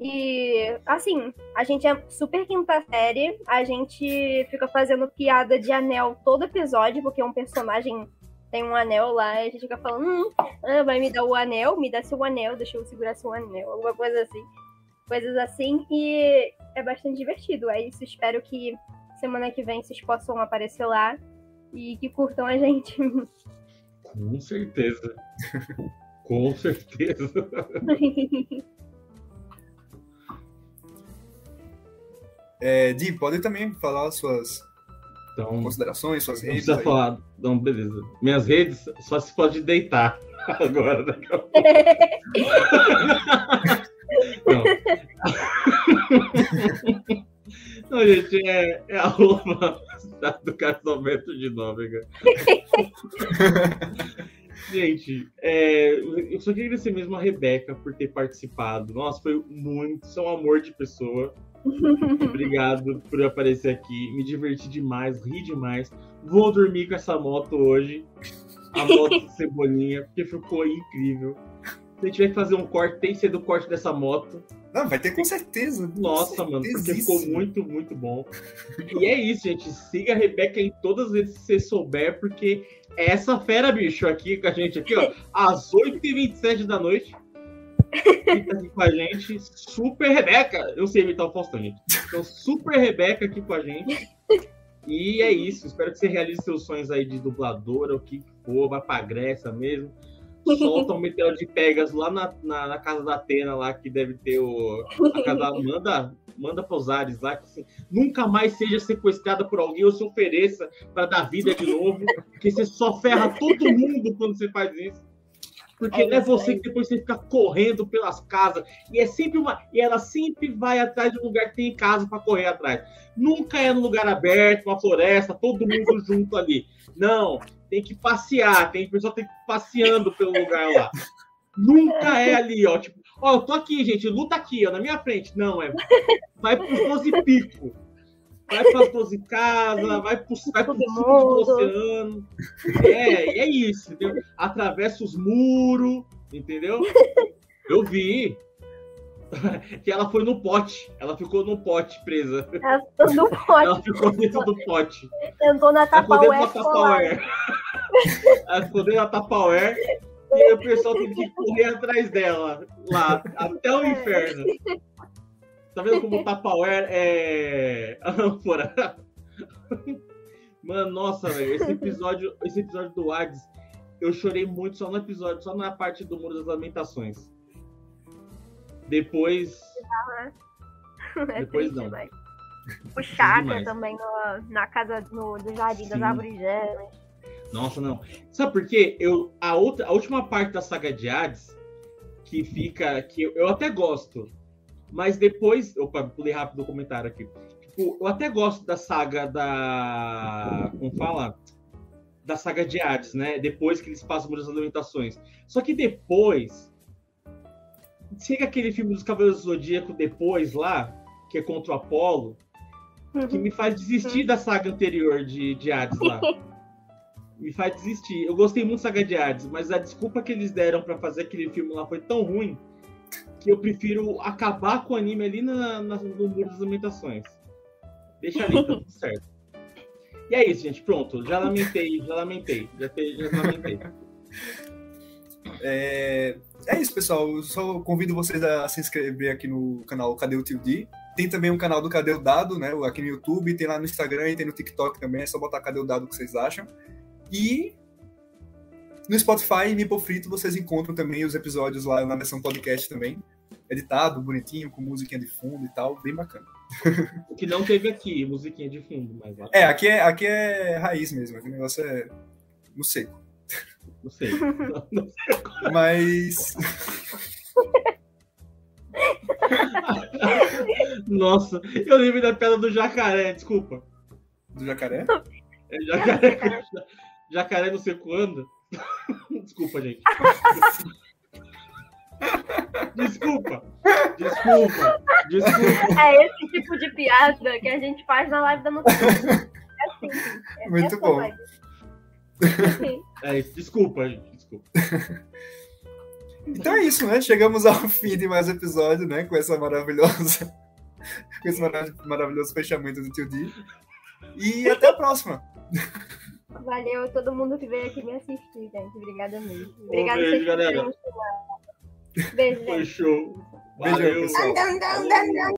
E, assim, a gente é super quinta série, a gente fica fazendo piada de anel todo episódio, porque um personagem tem um anel lá, e a gente fica falando, hum, ah, vai me dar o anel, me dá seu anel, deixa eu segurar seu anel, alguma coisa assim. Coisas assim, e é bastante divertido. É isso, espero que semana que vem vocês possam aparecer lá e que curtam a gente. Com certeza. Com certeza. (laughs) É, Di, pode também falar suas Então, considerações, suas não redes. precisa aí. falar. Não, beleza. Minhas redes só se pode deitar (laughs) agora. Daqui a pouco. (laughs) Não. Não, gente, é, é a roupa do Carlos Alberto de Nóbrega. (laughs) gente, é, eu só queria agradecer mesmo a Rebeca por ter participado. Nossa, foi muito, são um amor de pessoa. Obrigado por aparecer aqui. Me diverti demais, ri demais. Vou dormir com essa moto hoje. A moto de Cebolinha, porque ficou incrível. Se a gente tiver que fazer um corte, tem que ser do corte dessa moto. Não, vai ter com certeza. Nossa, mano, porque ficou muito, muito bom. E é isso, gente. Siga a Rebeca em todas as vezes que você souber, porque é essa fera, bicho, aqui com a gente, aqui, ó, às 8h27 da noite. Fica aqui com a gente. Super Rebeca. Eu sei imitar o Faustão, gente. Então, Super Rebeca aqui com a gente. E é isso. Espero que você realize seus sonhos aí de dubladora, o que for, vai pra Grécia mesmo solta um meteoro de Pegas lá na, na, na, casa da Atena, lá que deve ter o. A casa da, manda, manda pros ares lá, que assim, nunca mais seja sequestrada por alguém ou se ofereça para dar vida de novo, porque você só ferra todo mundo quando você faz isso. Porque não é você que depois você fica correndo pelas casas. E é sempre uma. E ela sempre vai atrás de um lugar que tem casa para correr atrás. Nunca é no lugar aberto, uma floresta, todo mundo (laughs) junto ali. Não, tem que passear, tem pessoa tem que ir passeando pelo lugar lá. Nunca é ali, ó, tipo, ó, eu tô aqui, gente, luta aqui, ó, na minha frente. Não, é vai pro 12 pico. Vai para as 12 casas, vai pro, vai pro do oceano. É, é isso, entendeu? Atravessa os muros, entendeu? Eu vi. que ela foi no pote. Ela ficou no pote presa. Ela ficou no (laughs) pote. Ela ficou dentro do pote. Entrou na Tupperware. (laughs) Ela ficou dentro da Tupperware. E o pessoal teve que correr atrás dela, lá, até o inferno. Tá vendo como o Tupperware é ânfora? Mano, nossa, velho, esse episódio, esse episódio do Hades, eu chorei muito só no episódio, só na parte do Muro das Lamentações. Depois. É depois não. (laughs) Demais. O chakra também no, na casa no, do Jardim Sim. das Árvores Gêmeas. Nossa, não. Sabe por quê? Eu, a, outra, a última parte da saga de Hades, que fica. que eu, eu até gosto. Mas depois. Opa, pulei rápido o comentário aqui. Tipo, eu até gosto da saga da. Como fala? Da saga de Hades, né? Depois que eles passam por as alimentações. Só que depois chega aquele filme dos Cavaleiros do Zodíaco depois lá, que é contra o Apolo, uhum. que me faz desistir da saga anterior de, de Hades lá. (laughs) me faz desistir. Eu gostei muito da saga de Hades, mas a desculpa que eles deram para fazer aquele filme lá foi tão ruim que eu prefiro acabar com o anime ali na, na, no Muro das Lamentações. Deixa ali, tá tudo certo. E é isso, gente. Pronto. Já lamentei, já lamentei. Já, já lamentei. É, é isso, pessoal. Eu só convido vocês a se inscrever aqui no canal Cadê o Tio D? Tem também um canal do Cadê o Dado, né? Aqui no YouTube, tem lá no Instagram e tem no TikTok também. É só botar Cadê o Dado que vocês acham. E no Spotify e Mipo Frito vocês encontram também os episódios lá na versão podcast também. Editado, bonitinho, com musiquinha de fundo e tal, bem bacana. O que não teve aqui, musiquinha de fundo, mas É, aqui é, aqui é raiz mesmo, aqui o negócio é no seco. Não sei. (laughs) Não sei. Mas. Nossa, eu lembro da pedra do jacaré, desculpa. Do jacaré? É jacaré. (laughs) jacaré não sei quando. (laughs) Desculpa, gente. (laughs) Desculpa. Desculpa. Desculpa. É esse tipo de piada que a gente faz na live da notícia. É assim. É Muito bom. É isso. Desculpa, gente. Desculpa. Então é isso, né? Chegamos ao fim de mais um episódio, né? Com essa maravilhosa. com esse maravilhoso fechamento do Tio D. E até a próxima. Valeu a todo mundo que veio aqui me assistir, gente. Obrigada mesmo. Obrigada, um beijo, galera. Beijo, Foi show. Valeu. Beijo, pessoal.